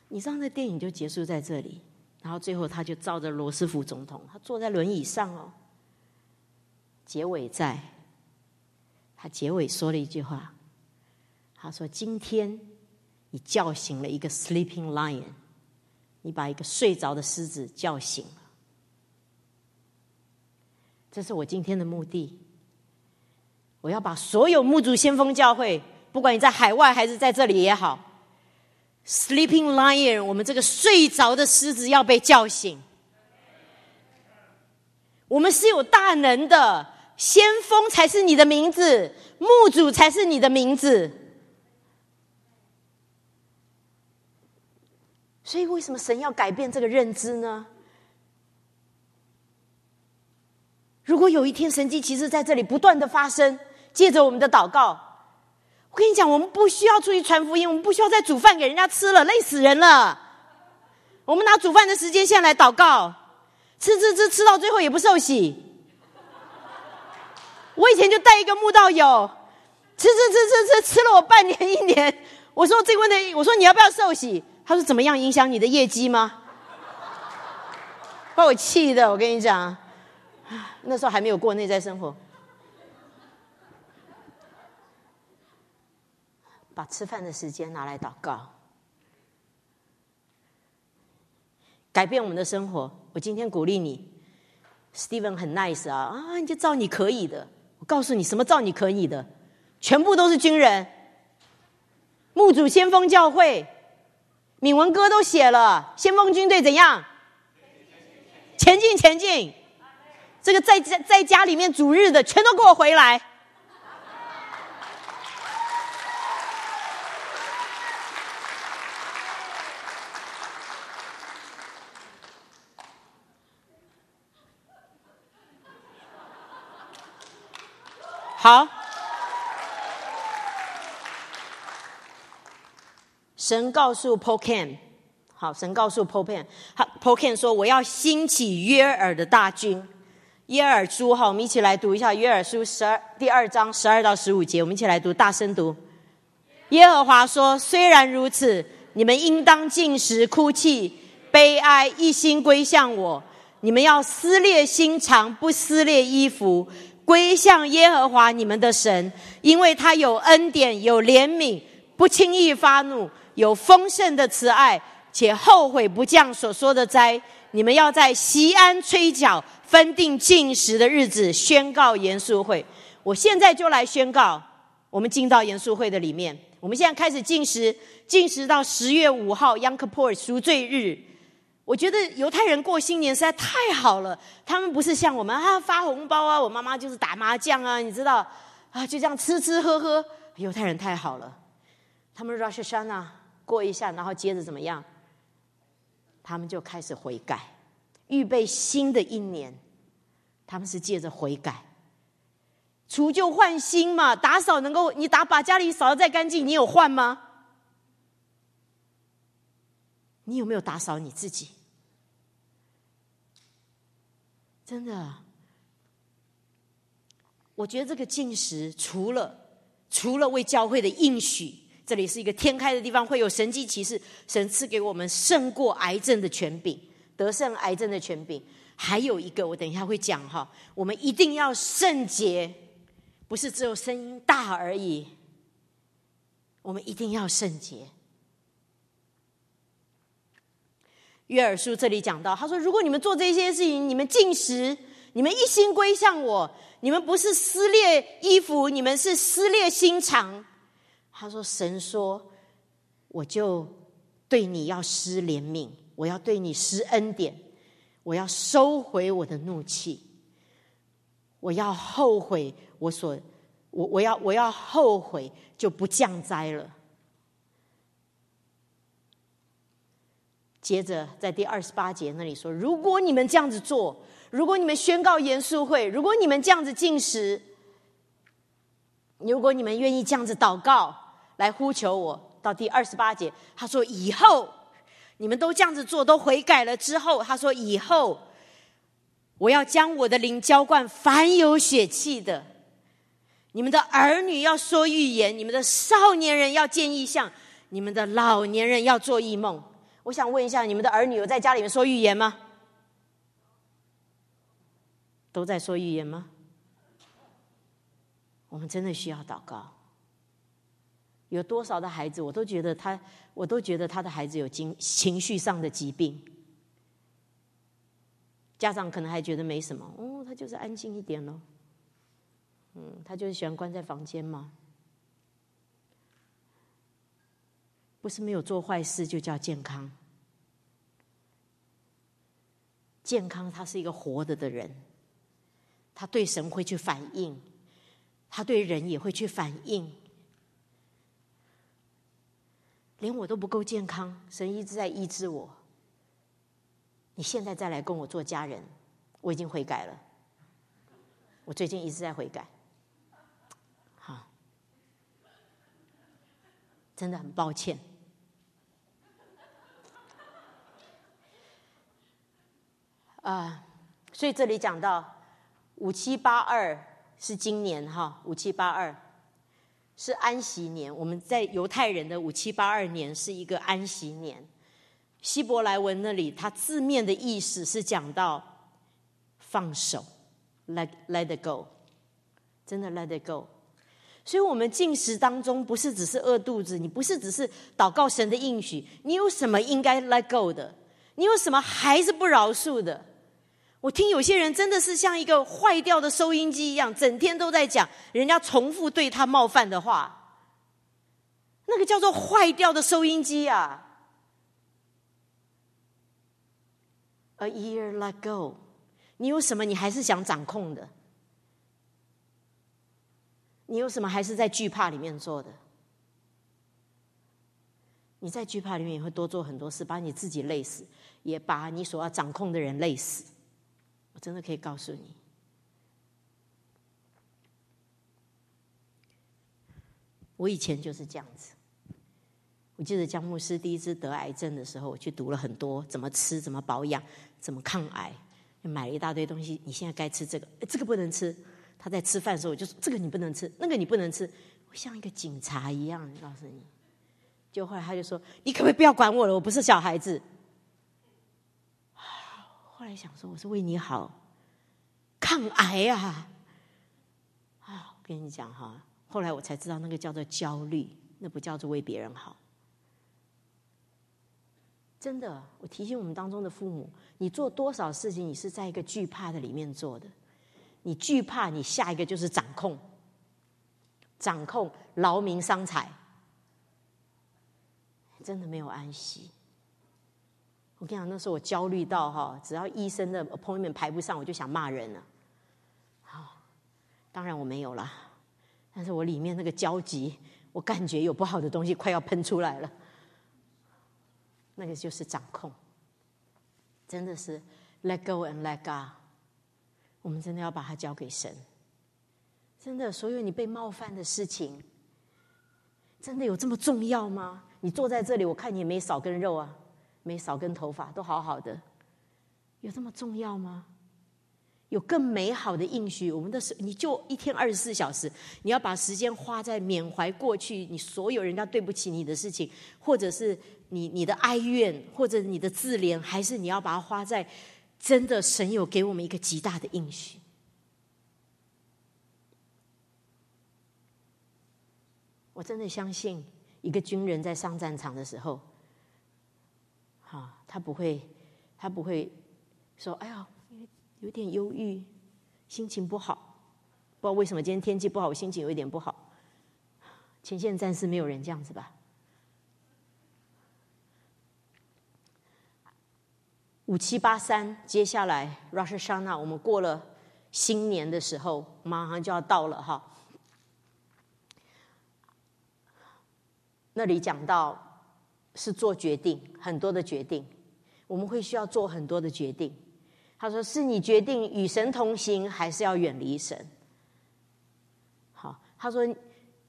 你知道那电影就结束在这里。然后最后，他就照着罗斯福总统，他坐在轮椅上哦。结尾在，他结尾说了一句话，他说：“今天你叫醒了一个 sleeping lion，你把一个睡着的狮子叫醒了。”这是我今天的目的。我要把所有牧主先锋教会，不管你在海外还是在这里也好。Sleeping lion，我们这个睡着的狮子要被叫醒。我们是有大能的，先锋才是你的名字，牧主才是你的名字。所以，为什么神要改变这个认知呢？如果有一天神迹其实在这里不断的发生，借着我们的祷告。我跟你讲，我们不需要出去传福音，我们不需要再煮饭给人家吃了，累死人了。我们拿煮饭的时间现在来祷告，吃吃吃吃到最后也不受洗。我以前就带一个慕道友，吃吃吃吃吃吃了我半年一年。我说这个问题，我说你要不要受洗？他说怎么样影响你的业绩吗？把我气的，我跟你讲，那时候还没有过内在生活。把吃饭的时间拿来祷告，改变我们的生活。我今天鼓励你，Steven 很 nice 啊啊！你就照你可以的。我告诉你，什么照你可以的，全部都是军人。牧主先锋教会，敏文哥都写了，先锋军队怎样？前进，前进！这个在家在家里面主日的，全都给我回来。好，神告诉 p o k a n 好，神告诉 p o k a n 好 p o k a n 说我要兴起约尔的大军，耶尔书，好，我们一起来读一下约尔书十二第二章十二到十五节，我们一起来读，大声读。耶和华说：虽然如此，你们应当进食、哭泣、悲哀，一心归向我。你们要撕裂心肠，不撕裂衣服。归向耶和华你们的神，因为他有恩典，有怜悯，不轻易发怒，有丰盛的慈爱，且后悔不降所说的灾。你们要在西安吹角，分定进食的日子，宣告严肃会。我现在就来宣告，我们进到严肃会的里面。我们现在开始进食，进食到十月五号 Yom Kippur 赎罪日。我觉得犹太人过新年实在太好了，他们不是像我们啊发红包啊，我妈妈就是打麻将啊，你知道啊，就这样吃吃喝喝。犹太人太好了，他们 Rosh Hashanah 过一下，然后接着怎么样？他们就开始悔改，预备新的一年。他们是借着悔改，除旧换新嘛。打扫能够你打把家里扫的再干净，你有换吗？你有没有打扫你自己？真的，我觉得这个进食除了除了为教会的应许，这里是一个天开的地方，会有神迹奇事，神赐给我们胜过癌症的权柄，得胜癌症的权柄。还有一个，我等一下会讲哈，我们一定要圣洁，不是只有声音大而已，我们一定要圣洁。约尔书这里讲到，他说：“如果你们做这些事情，你们进食，你们一心归向我，你们不是撕裂衣服，你们是撕裂心肠。”他说：“神说，我就对你要施怜悯，我要对你施恩典，我要收回我的怒气，我要后悔我所我我要我要后悔，就不降灾了。”接着，在第二十八节那里说：“如果你们这样子做，如果你们宣告严肃会，如果你们这样子进食，如果你们愿意这样子祷告来呼求我，到第二十八节，他说以后你们都这样子做，都悔改了之后，他说以后我要将我的灵浇灌凡有血气的，你们的儿女要说预言，你们的少年人要见异象，你们的老年人要做异梦。”我想问一下，你们的儿女有在家里面说预言吗？都在说预言吗？我们真的需要祷告。有多少的孩子，我都觉得他，我都觉得他的孩子有情情绪上的疾病。家长可能还觉得没什么，哦，他就是安静一点喽。嗯，他就是喜欢关在房间嘛。不是没有做坏事就叫健康。健康，他是一个活着的人，他对神会去反应，他对人也会去反应。连我都不够健康，神一直在医治我。你现在再来跟我做家人，我已经悔改了。我最近一直在悔改，好，真的很抱歉。啊，所以这里讲到五七八二是今年哈，五七八二是安息年。我们在犹太人的五七八二年是一个安息年。希伯来文那里，它字面的意思是讲到放手，let let it go，真的 let it go。所以，我们进食当中不是只是饿肚子，你不是只是祷告神的应许，你有什么应该 let go 的？你有什么还是不饶恕的？我听有些人真的是像一个坏掉的收音机一样，整天都在讲人家重复对他冒犯的话，那个叫做坏掉的收音机啊。A year let go，你有什么你还是想掌控的？你有什么还是在惧怕里面做的？你在惧怕里面也会多做很多事，把你自己累死，也把你所要掌控的人累死。我真的可以告诉你，我以前就是这样子。我记得江牧师第一次得癌症的时候，我去读了很多怎么吃、怎么保养、怎么抗癌，买了一大堆东西。你现在该吃这个，这个不能吃。他在吃饭的时候，我就说这个你不能吃，那个你不能吃。我像一个警察一样，告诉你。就后来他就说：“你可不可以不要管我了？我不是小孩子。”来想说，我是为你好，抗癌啊！啊，我跟你讲哈，后来我才知道，那个叫做焦虑，那不叫做为别人好。真的，我提醒我们当中的父母，你做多少事情，你是在一个惧怕的里面做的。你惧怕，你下一个就是掌控，掌控劳民伤财，真的没有安息。我跟你讲，那时候我焦虑到哈，只要医生的 appointment 排不上，我就想骂人了。好，当然我没有啦，但是我里面那个焦急，我感觉有不好的东西快要喷出来了。那个就是掌控，真的是 let go and let go。我们真的要把它交给神。真的，所有你被冒犯的事情，真的有这么重要吗？你坐在这里，我看你也没少根肉啊。没少根头发，都好好的，有这么重要吗？有更美好的应许。我们的你就一天二十四小时，你要把时间花在缅怀过去你所有人家对不起你的事情，或者是你你的哀怨，或者你的自怜，还是你要把它花在真的神有给我们一个极大的应许。我真的相信，一个军人在上战场的时候，啊，他不会，他不会说：“哎呀。”有点忧郁，心情不好，不知道为什么今天天气不好，我心情有一点不好。前线战士没有人这样子吧？五七八三，接下来 Rosh Hashanah，我们过了新年的时候，马上就要到了哈。那里讲到是做决定，很多的决定，我们会需要做很多的决定。他说：“是你决定与神同行，还是要远离神？”好，他说：“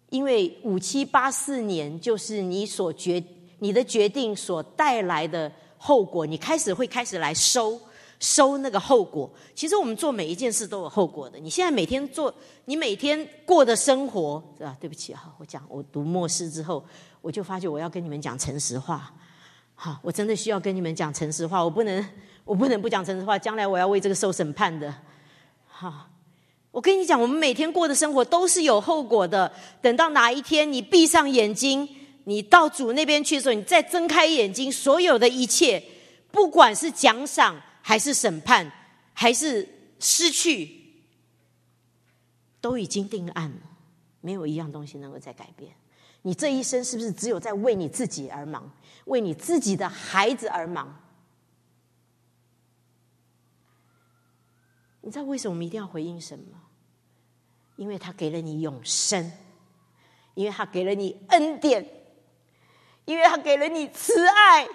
因为五七八四年就是你所决你的决定所带来的后果，你开始会开始来收收那个后果。其实我们做每一件事都有后果的。你现在每天做，你每天过的生活是吧？对不起哈，我讲我读末世之后，我就发觉我要跟你们讲诚实话。好，我真的需要跟你们讲诚实话，我不能。”我不能不讲诚实话，将来我要为这个受审判的。好，我跟你讲，我们每天过的生活都是有后果的。等到哪一天你闭上眼睛，你到主那边去的时候，你再睁开眼睛，所有的一切，不管是奖赏还是审判，还是失去，都已经定案了，没有一样东西能够再改变。你这一生是不是只有在为你自己而忙，为你自己的孩子而忙？你知道为什么我们一定要回应神吗？因为他给了你永生，因为他给了你恩典，因为他给了你慈爱，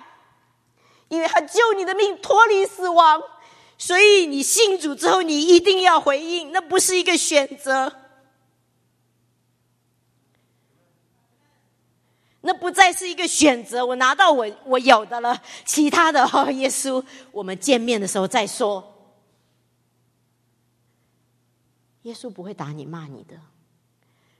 因为他救你的命脱离死亡，所以你信主之后，你一定要回应，那不是一个选择，那不再是一个选择。我拿到我我有的了，其他的哦，耶稣，我们见面的时候再说。耶稣不会打你骂你的，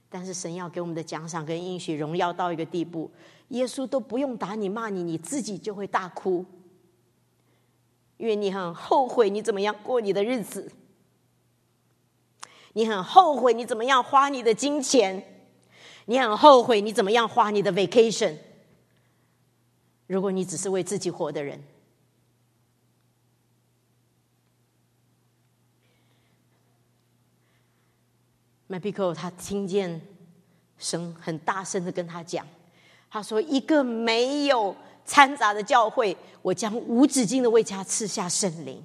但是神要给我们的奖赏跟应许荣耀到一个地步，耶稣都不用打你骂你，你自己就会大哭，因为你很后悔你怎么样过你的日子，你很后悔你怎么样花你的金钱，你很后悔你怎么样花你的 vacation。如果你只是为自己活的人。麦皮克他听见神很大声的跟他讲，他说：“一个没有掺杂的教会，我将无止境的为他赐下圣灵。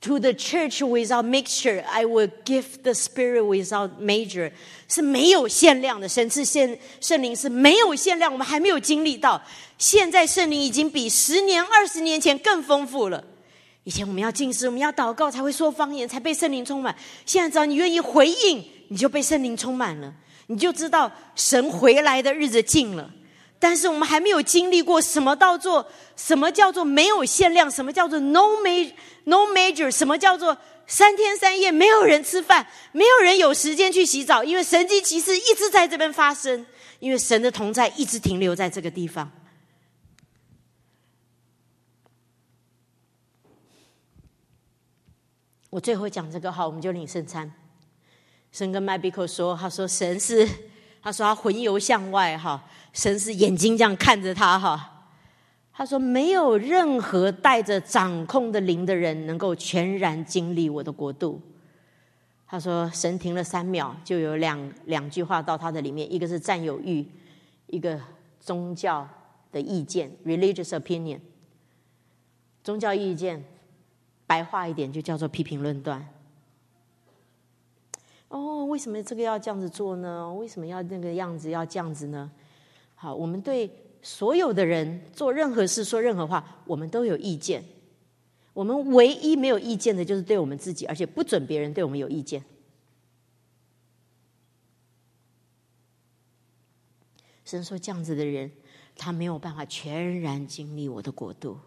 To the church without mixture, I will give the Spirit without measure。是没有限量的，神赐圣圣灵是没有限量，我们还没有经历到。现在圣灵已经比十年、二十年前更丰富了。”以前我们要进食，我们要祷告才会说方言，才被圣灵充满。现在只要你愿意回应，你就被圣灵充满了，你就知道神回来的日子近了。但是我们还没有经历过什么叫做什么叫做没有限量，什么叫做 no major no major，什么叫做三天三夜没有人吃饭，没有人有时间去洗澡，因为神迹奇事一直在这边发生，因为神的同在一直停留在这个地方。我最后讲这个好，我们就领圣餐。神跟麦比克说：“他说神是，他说他魂游向外哈，神是眼睛这样看着他哈。他说没有任何带着掌控的灵的人能够全然经历我的国度。他说神停了三秒，就有两两句话到他的里面，一个是占有欲，一个宗教的意见 （religious opinion），宗教意见。”白话一点就叫做批评论断。哦，为什么这个要这样子做呢？为什么要那个样子要这样子呢？好，我们对所有的人做任何事、说任何话，我们都有意见。我们唯一没有意见的就是对我们自己，而且不准别人对我们有意见。神说这样子的人，他没有办法全然经历我的国度。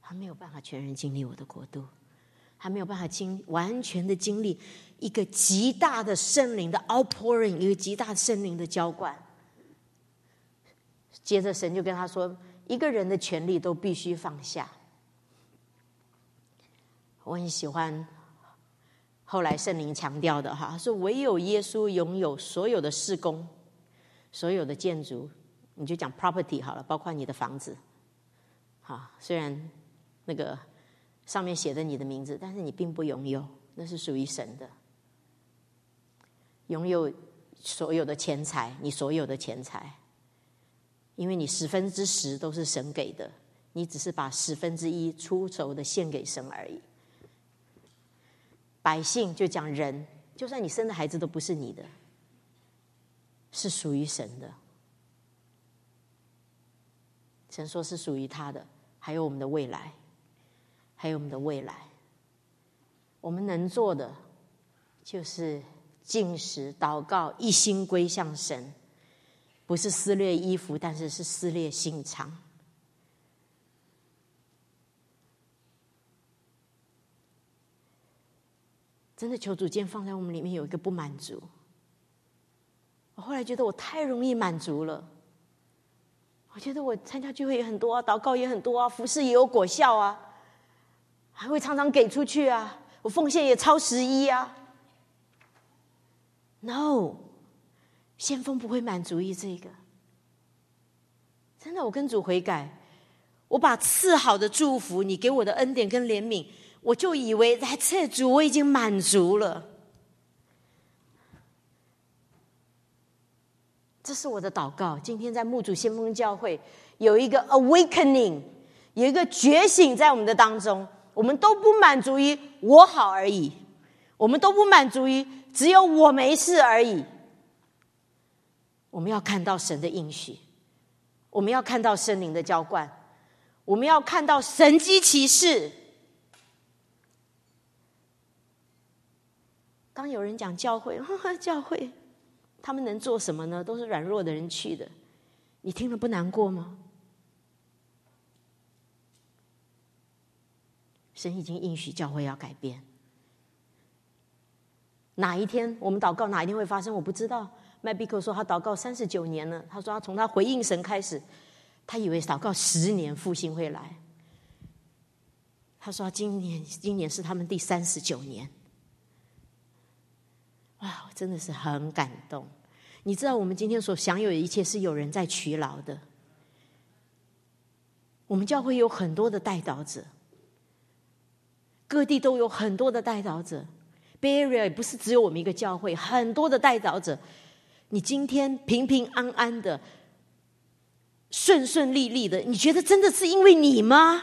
他没有办法全然经历我的国度，还没有办法经完全的经历一个极大的圣灵的 outpouring，一个极大圣灵的浇灌。接着神就跟他说：“一个人的权利都必须放下。”我很喜欢后来圣灵强调的哈，说唯有耶稣拥有所有的事工，所有的建筑，你就讲 property 好了，包括你的房子。好，虽然那个上面写着你的名字，但是你并不拥有，那是属于神的。拥有所有的钱财，你所有的钱财，因为你十分之十都是神给的，你只是把十分之一出手的献给神而已。百姓就讲人，就算你生的孩子都不是你的，是属于神的。神说是属于他的，还有我们的未来，还有我们的未来。我们能做的就是进食、祷告，一心归向神，不是撕裂衣服，但是是撕裂心肠。真的求主间放在我们里面有一个不满足。我后来觉得我太容易满足了。我觉得我参加聚会也很多啊，祷告也很多啊，服侍也有果效啊，还会常常给出去啊，我奉献也超十一啊。No，先锋不会满足于这个。真的，我跟主悔改，我把赐好的祝福，你给我的恩典跟怜悯。我就以为在这主我已经满足了，这是我的祷告。今天在牧主先锋教会有一个 awakening，有一个觉醒在我们的当中。我们都不满足于我好而已，我们都不满足于只有我没事而已。我们要看到神的应许，我们要看到圣灵的浇灌，我们要看到神机骑士。当有人讲教会，教会，他们能做什么呢？都是软弱的人去的，你听了不难过吗？神已经应许教会要改变，哪一天我们祷告，哪一天会发生？我不知道。麦比克说他祷告三十九年了，他说他从他回应神开始，他以为祷告十年复兴会来。他说今年今年是他们第三十九年。哇，我真的是很感动！你知道，我们今天所享有的一切是有人在取劳的。我们教会有很多的代祷者，各地都有很多的代祷者。Bay Area 不是只有我们一个教会，很多的代祷者。你今天平平安安的、顺顺利利的，你觉得真的是因为你吗？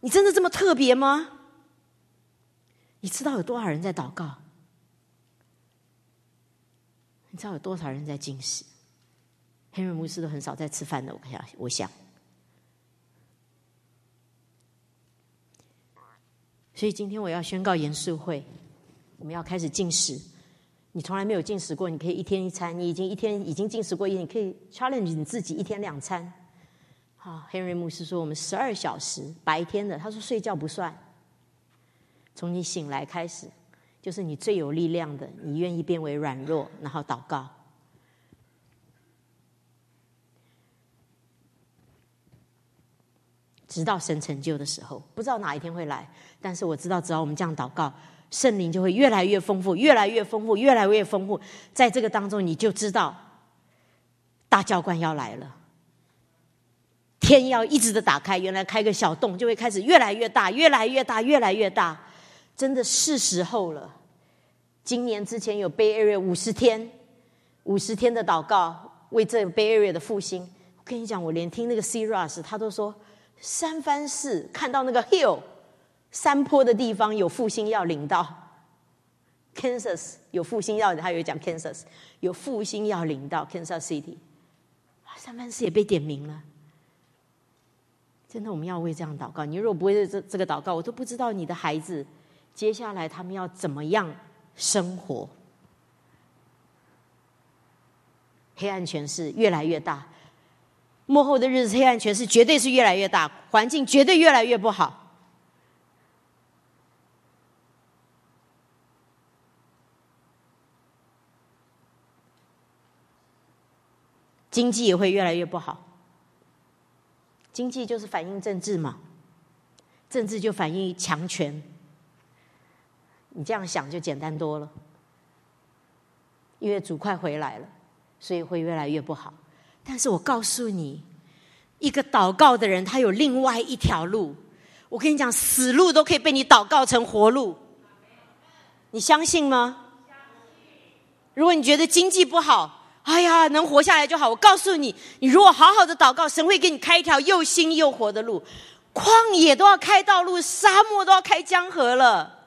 你真的这么特别吗？你知道有多少人在祷告？你知道有多少人在进食？黑人牧师都很少在吃饭的。我想，我想，所以今天我要宣告严肃会，我们要开始进食。你从来没有进食过，你可以一天一餐。你已经一天已经进食过一天，你可以 challenge 你自己一天两餐。好，黑人牧师说我们十二小时白天的，他说睡觉不算，从你醒来开始。就是你最有力量的，你愿意变为软弱，然后祷告，直到神成就的时候，不知道哪一天会来。但是我知道，只要我们这样祷告，圣灵就会越来越丰富，越来越丰富，越来越丰富。在这个当中，你就知道大教官要来了，天要一直的打开。原来开个小洞，就会开始越来越大，越来越大，越来越大。真的是时候了。今年之前有 Bay Area 五十天，五十天的祷告，为这 Bay Area 的复兴。我跟你讲，我连听那个 C Rush，他都说三番市看到那个 Hill 山坡的地方有复兴要领到，Kansas 有复兴要，他有讲 Kansas 有复兴要领到 Kansas City，三藩市也被点名了。真的，我们要为这样祷告。你如果不会这这个祷告，我都不知道你的孩子。接下来他们要怎么样生活？黑暗权势越来越大，幕后的日子黑暗权势绝对是越来越大，环境绝对越来越不好。经济也会越来越不好。经济就是反映政治嘛，政治就反映强权。你这样想就简单多了，因为主快回来了，所以会越来越不好。但是我告诉你，一个祷告的人，他有另外一条路。我跟你讲，死路都可以被你祷告成活路。你相信吗？如果你觉得经济不好，哎呀，能活下来就好。我告诉你，你如果好好的祷告，神会给你开一条又新又活的路。旷野都要开道路，沙漠都要开江河了。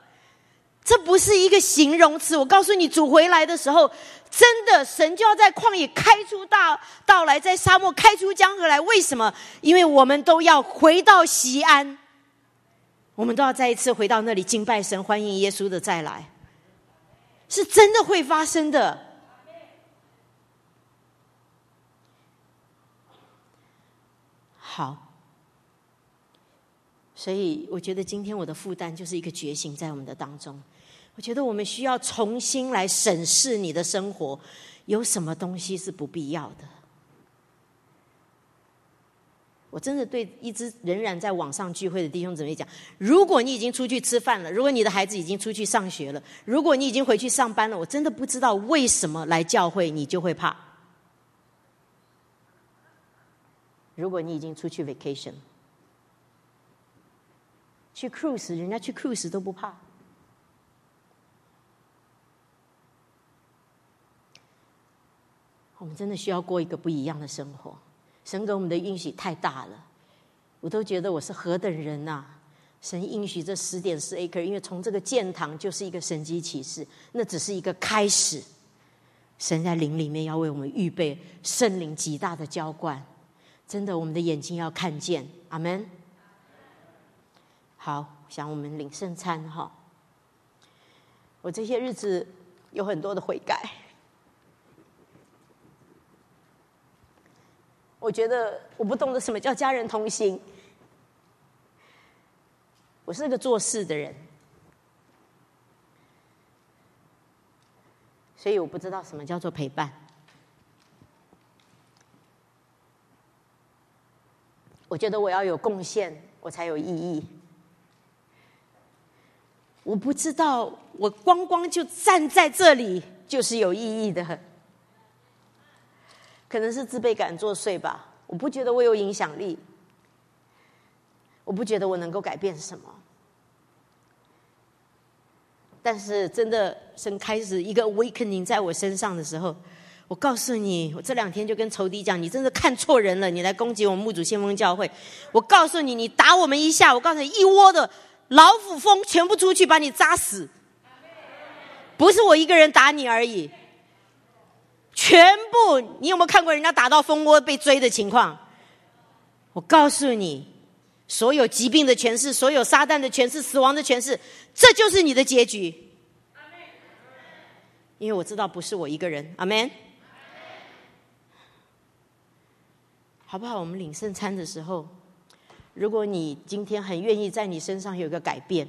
这不是一个形容词。我告诉你，主回来的时候，真的神就要在旷野开出大道来，在沙漠开出江河来。为什么？因为我们都要回到西安，我们都要再一次回到那里敬拜神，欢迎耶稣的再来。是真的会发生的。好，所以我觉得今天我的负担就是一个觉醒在我们的当中。我觉得我们需要重新来审视你的生活，有什么东西是不必要的。我真的对一直仍然在网上聚会的弟兄姊妹讲：如果你已经出去吃饭了，如果你的孩子已经出去上学了，如果你已经回去上班了，我真的不知道为什么来教会你就会怕。如果你已经出去 vacation，去 cruise，人家去 cruise 都不怕。我们真的需要过一个不一样的生活。神给我们的应许太大了，我都觉得我是何等人呐！神应许这十点四 acre，因为从这个建堂就是一个神机启示，那只是一个开始。神在灵里面要为我们预备圣灵极大的浇灌，真的，我们的眼睛要看见。阿门。好，想我们领圣餐哈。我这些日子有很多的悔改。我觉得我不懂得什么叫家人同行。我是个做事的人，所以我不知道什么叫做陪伴。我觉得我要有贡献，我才有意义。我不知道，我光光就站在这里就是有意义的。可能是自卑感作祟吧，我不觉得我有影响力，我不觉得我能够改变什么。但是真的，神开始一个 awakening 在我身上的时候，我告诉你，我这两天就跟仇敌讲，你真的看错人了，你来攻击我们牧主先锋教会。我告诉你，你打我们一下，我告诉你，一窝的老虎蜂全部出去把你扎死，不是我一个人打你而已。全部，你有没有看过人家打到蜂窝被追的情况？我告诉你，所有疾病的诠释，所有撒旦的诠释，死亡的诠释，这就是你的结局。因为我知道不是我一个人，阿门。好不好？我们领圣餐的时候，如果你今天很愿意在你身上有一个改变，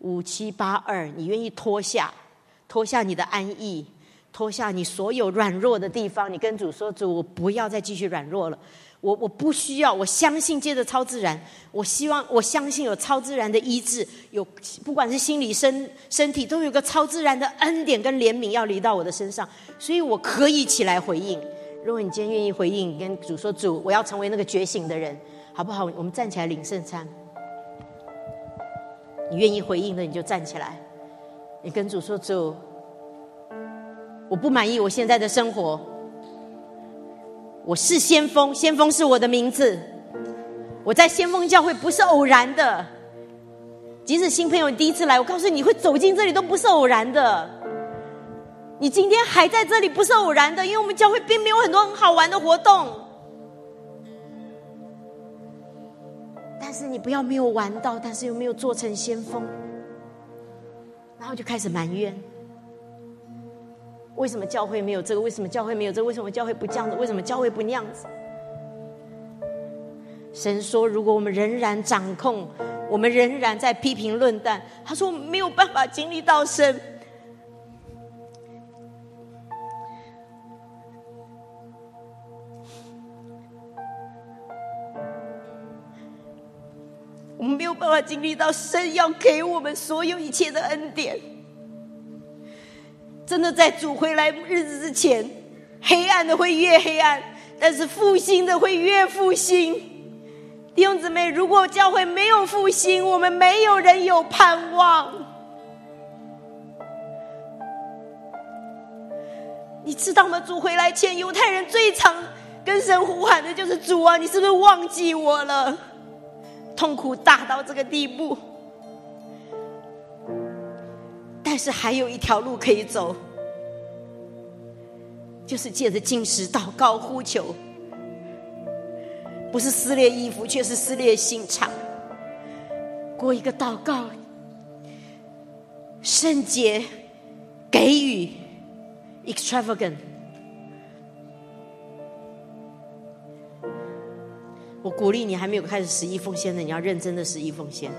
五七八二，你愿意脱下，脱下你的安逸。脱下你所有软弱的地方，你跟主说：“主，我不要再继续软弱了，我我不需要，我相信借着超自然，我希望我相信有超自然的医治，有不管是心理身身体都有个超自然的恩典跟怜悯要临到我的身上，所以我可以起来回应。如果你今天愿意回应，跟主说：主，我要成为那个觉醒的人，好不好？我们站起来领圣餐。你愿意回应的，你就站起来，你跟主说：主。”我不满意我现在的生活。我是先锋，先锋是我的名字。我在先锋教会不是偶然的。即使新朋友第一次来，我告诉你，你会走进这里都不是偶然的。你今天还在这里不是偶然的，因为我们教会并没有很多很好玩的活动。但是你不要没有玩到，但是又没有做成先锋，然后就开始埋怨。为什么教会没有这个？为什么教会没有这个？为什么教会不这样子？为什么教会不那样子？神说：“如果我们仍然掌控，我们仍然在批评论断，他说没有办法经历到神。”我们没有办法经历到神要给我们所有一切的恩典。真的在主回来日子之前，黑暗的会越黑暗，但是复兴的会越复兴。弟兄姊妹，如果教会没有复兴，我们没有人有盼望。你知道吗？主回来前，犹太人最常跟神呼喊的就是：“主啊，你是不是忘记我了？”痛苦大到这个地步，但是还有一条路可以走，就是借着进食、祷告、呼求，不是撕裂衣服，却是撕裂心肠，过一个祷告、圣洁、给予。extravagant。我鼓励你还没有开始十一奉献的，你要认真的十一奉献。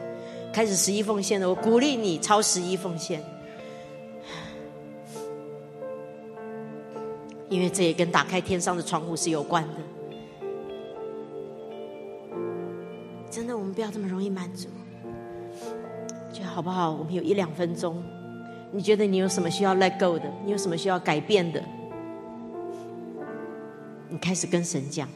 开始十一奉献的，我鼓励你超十一奉献，因为这也跟打开天上的窗户是有关的。真的，我们不要这么容易满足，觉得好不好？我们有一两分钟。你觉得你有什么需要 let go 的？你有什么需要改变的？你开始跟神讲。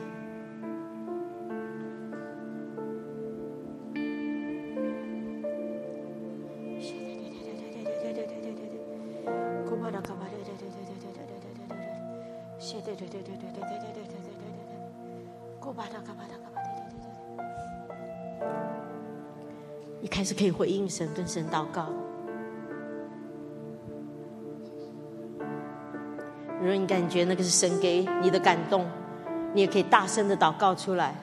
可以回应神，跟神祷告。如果你感觉那个是神给你的感动，你也可以大声的祷告出来。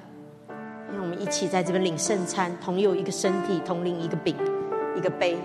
让我们一起在这边领圣餐，同有一个身体，同领一个饼，一个杯。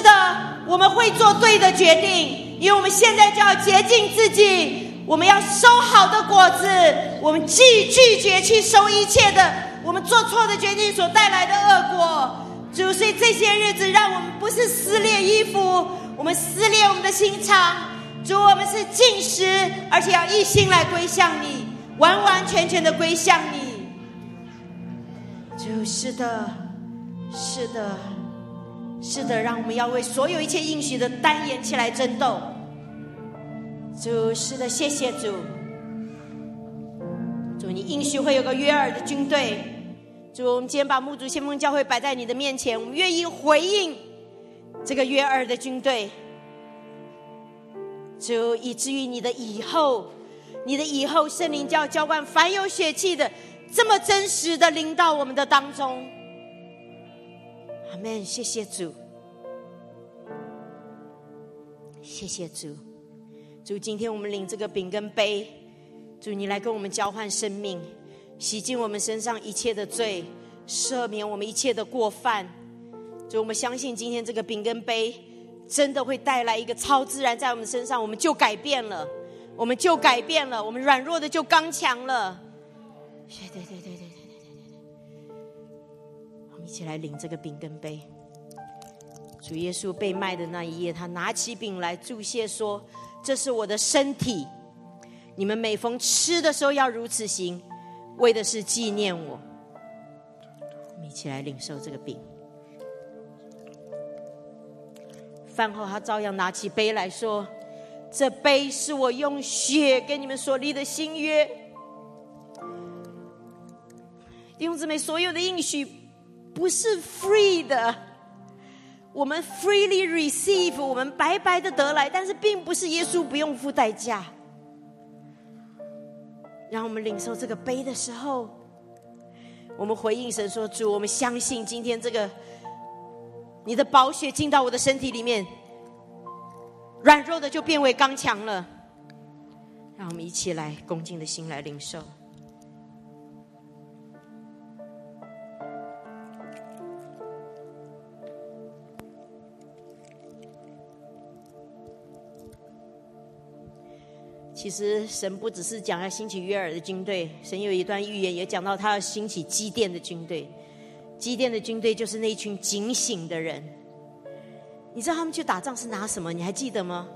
是的，我们会做对的决定，因为我们现在就要洁净自己，我们要收好的果子，我们拒拒绝去收一切的我们做错的决定所带来的恶果。主，所以这些日子，让我们不是撕裂衣服，我们撕裂我们的心肠。主，我们是进食，而且要一心来归向你，完完全全的归向你。主，是的，是的。是的，让我们要为所有一切应许的单言起来争斗。主，是的，谢谢主。主，你应许会有个约尔的军队。主，我们今天把木主先锋教会摆在你的面前，我们愿意回应这个约尔的军队。主，以至于你的以后，你的以后圣灵就要浇灌凡有血气的，这么真实的临到我们的当中。阿门，谢谢主，谢谢主，主，今天我们领这个饼跟杯，主你来跟我们交换生命，洗净我们身上一切的罪，赦免我们一切的过犯。主，我们相信今天这个饼跟杯真的会带来一个超自然在我们身上，我们就改变了，我们就改变了，我们软弱的就刚强了。对对对对对。一起来领这个饼跟杯。主耶稣被卖的那一夜，他拿起饼来祝谢说：“这是我的身体，你们每逢吃的时候要如此行，为的是纪念我。”我们一起来领受这个饼。饭后，他照样拿起杯来说：“这杯是我用血跟你们所立的新约。”弟兄姊妹，所有的应许。不是 free 的，我们 freely receive，我们白白的得来，但是并不是耶稣不用付代价。让我们领受这个杯的时候，我们回应神说：“主，我们相信今天这个你的宝血进到我的身体里面，软弱的就变为刚强了。”让我们一起来恭敬的心来领受。其实神不只是讲要兴起约尔的军队，神有一段预言也讲到他要兴起基甸的军队。基甸的军队就是那一群警醒的人。你知道他们去打仗是拿什么？你还记得吗？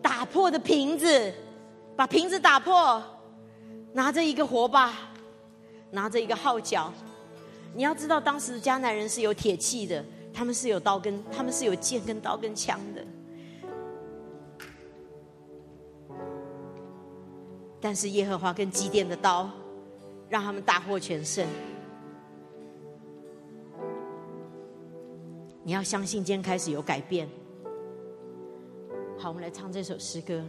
打破的瓶子，把瓶子打破，拿着一个火把，拿着一个号角。你要知道，当时的迦南人是有铁器的，他们是有刀跟，他们是有剑跟刀跟枪的。但是耶和华跟基甸的刀，让他们大获全胜。你要相信，今天开始有改变。好，我们来唱这首诗歌。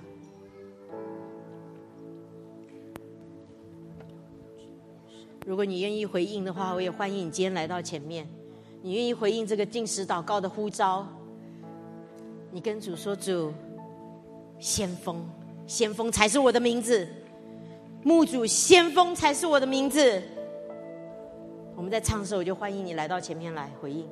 如果你愿意回应的话，我也欢迎你今天来到前面。你愿意回应这个进食祷告的呼召？你跟主说：“主，先锋，先锋才是我的名字。”墓主先锋才是我的名字。我们在唱的时候，我就欢迎你来到前面来回应。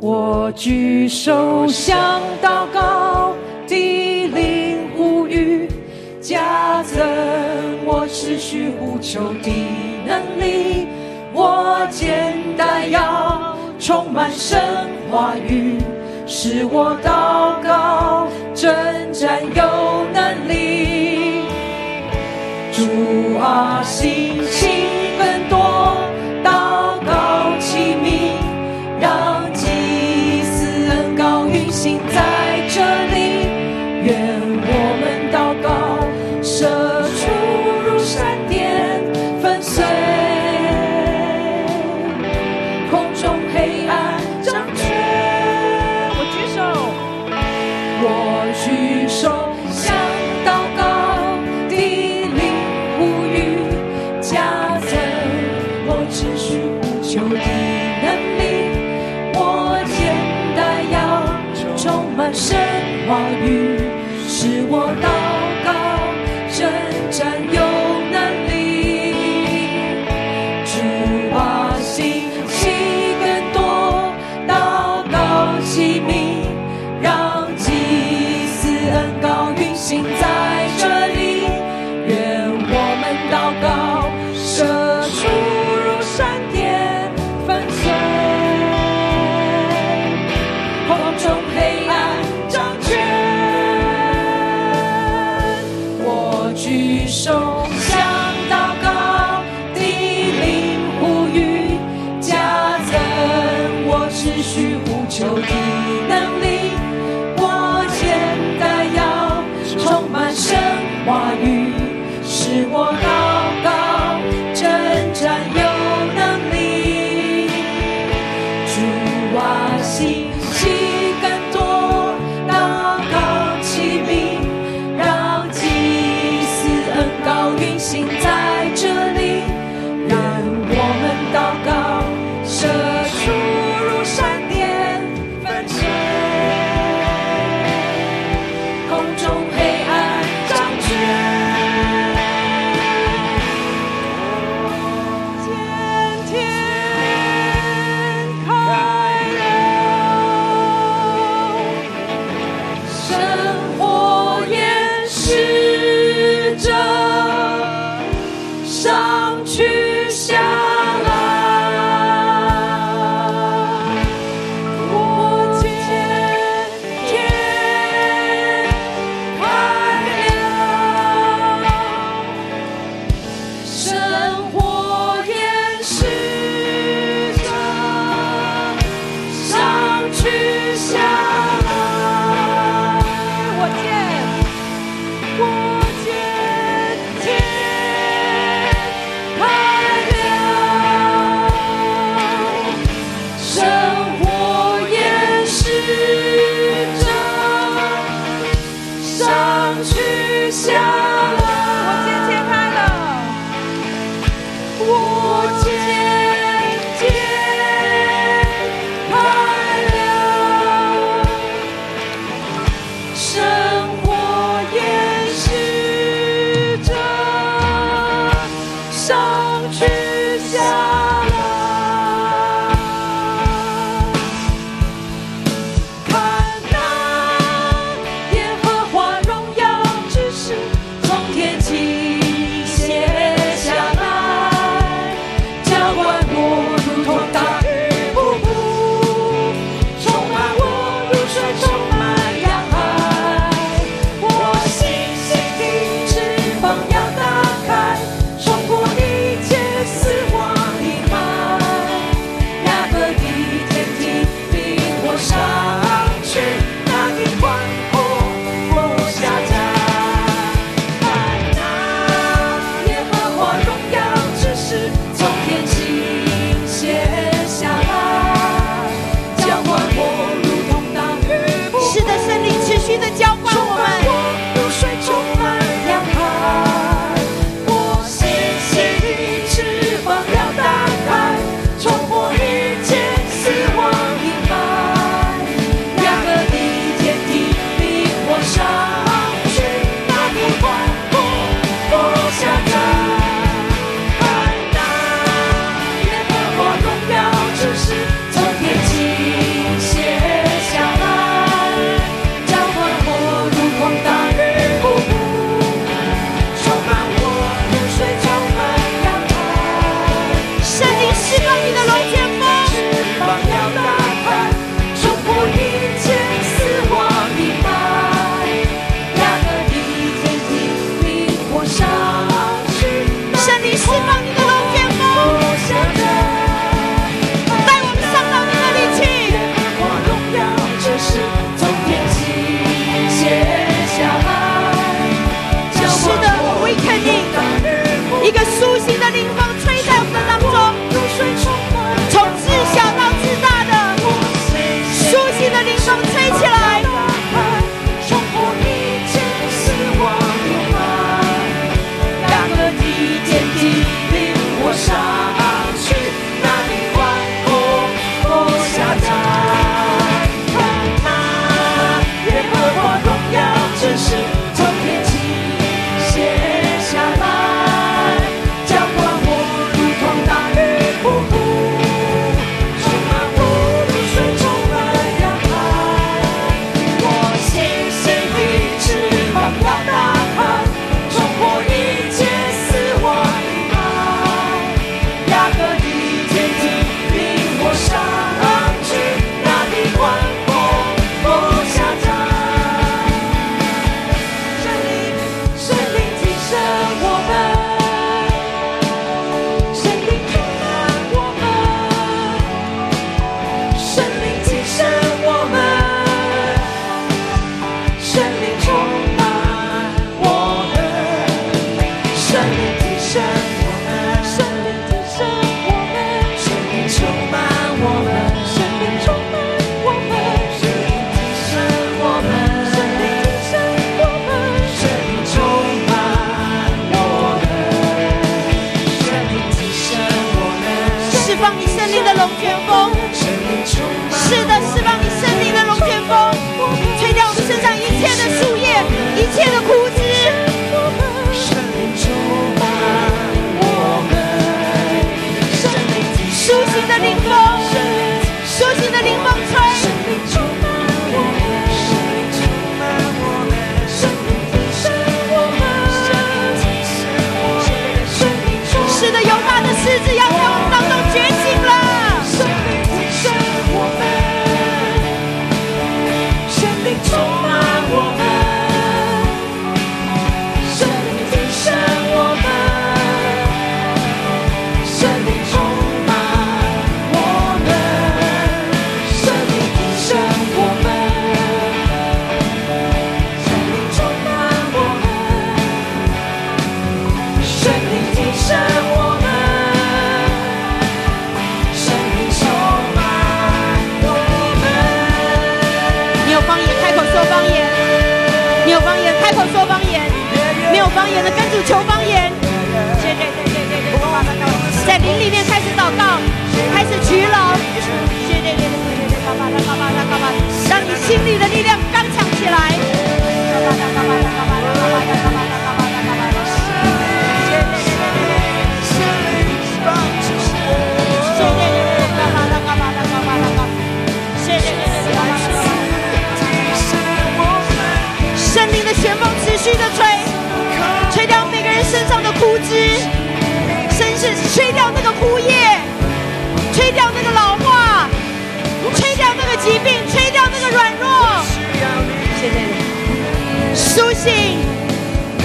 我举手向祷告，地灵呼吁，加增我持续呼求的能力。我肩带要充满神话语。使我祷告征战有能力。主啊心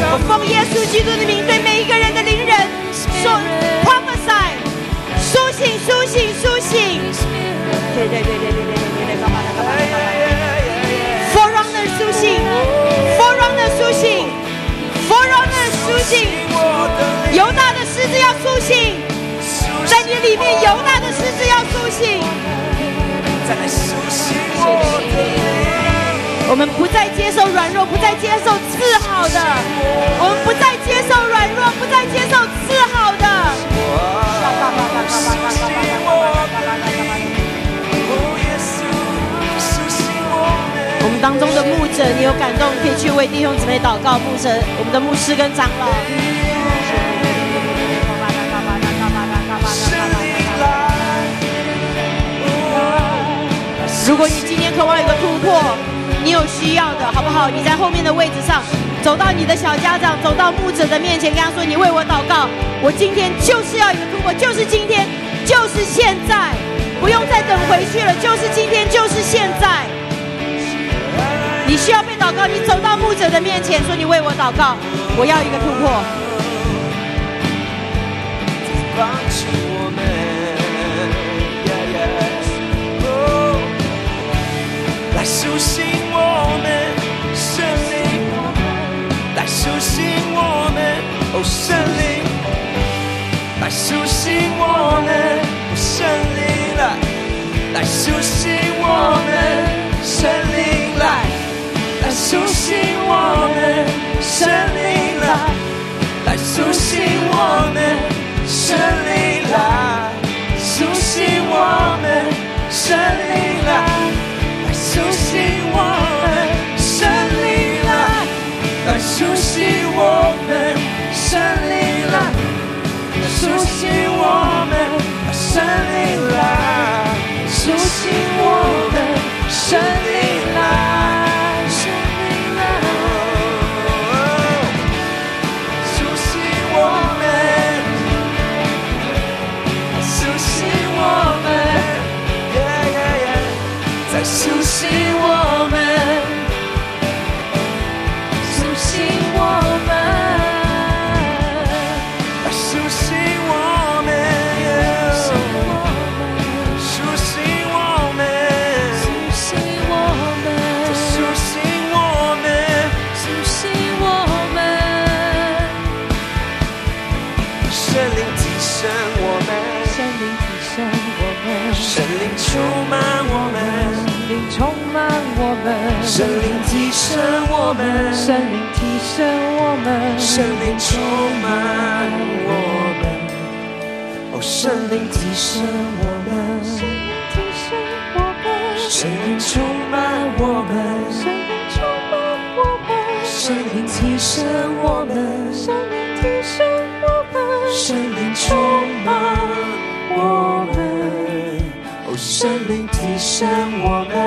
我奉耶稣基督的名，对每一个人的灵人说，prophesy，苏醒，苏醒，苏醒！对对对对对对对对，干嘛的干嘛的干嘛的。苏醒，Forerunner 苏醒，Forerunner 苏醒，犹大的狮子要苏醒，在你里面犹大的狮子要苏醒。我我们不再接受软弱，不再接受次好的，我们不再接受软弱，不再接受次好的。我们当中的牧者，你有感动，可以去为弟兄姊妹祷告。牧者，我们的牧师跟长老。如果你今天渴望有个突破，你有需要的，好不好？你在后面的位置上，走到你的小家长，走到牧者的面前，跟他说：“你为我祷告，我今天就是要有个突破，就是今天，就是现在，不用再等回去了，就是今天，就是现在。”你需要被祷告，你走到牧者的面前，说：“你为我祷告，我要一个突破。”来苏醒我们生灵，来苏醒我们哦生灵，来苏醒我们哦生灵来，来苏醒我们生灵来，来苏醒我们生灵来，来苏醒我们。生灵来，苏醒我们，生灵，来苏醒我们，生灵来，来苏醒我们，生灵来，苏醒我们，生灵来，苏醒我们，生灵来，就是神灵提升我们，神灵提升我们，神灵充满我们，哦，神灵提升我们，神灵提升我们，神灵充满我们，神灵充满我们，神灵提升我们，神灵提升我们，神灵充满我们，哦，神灵提升我们，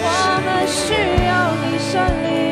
我们需要你圣灵，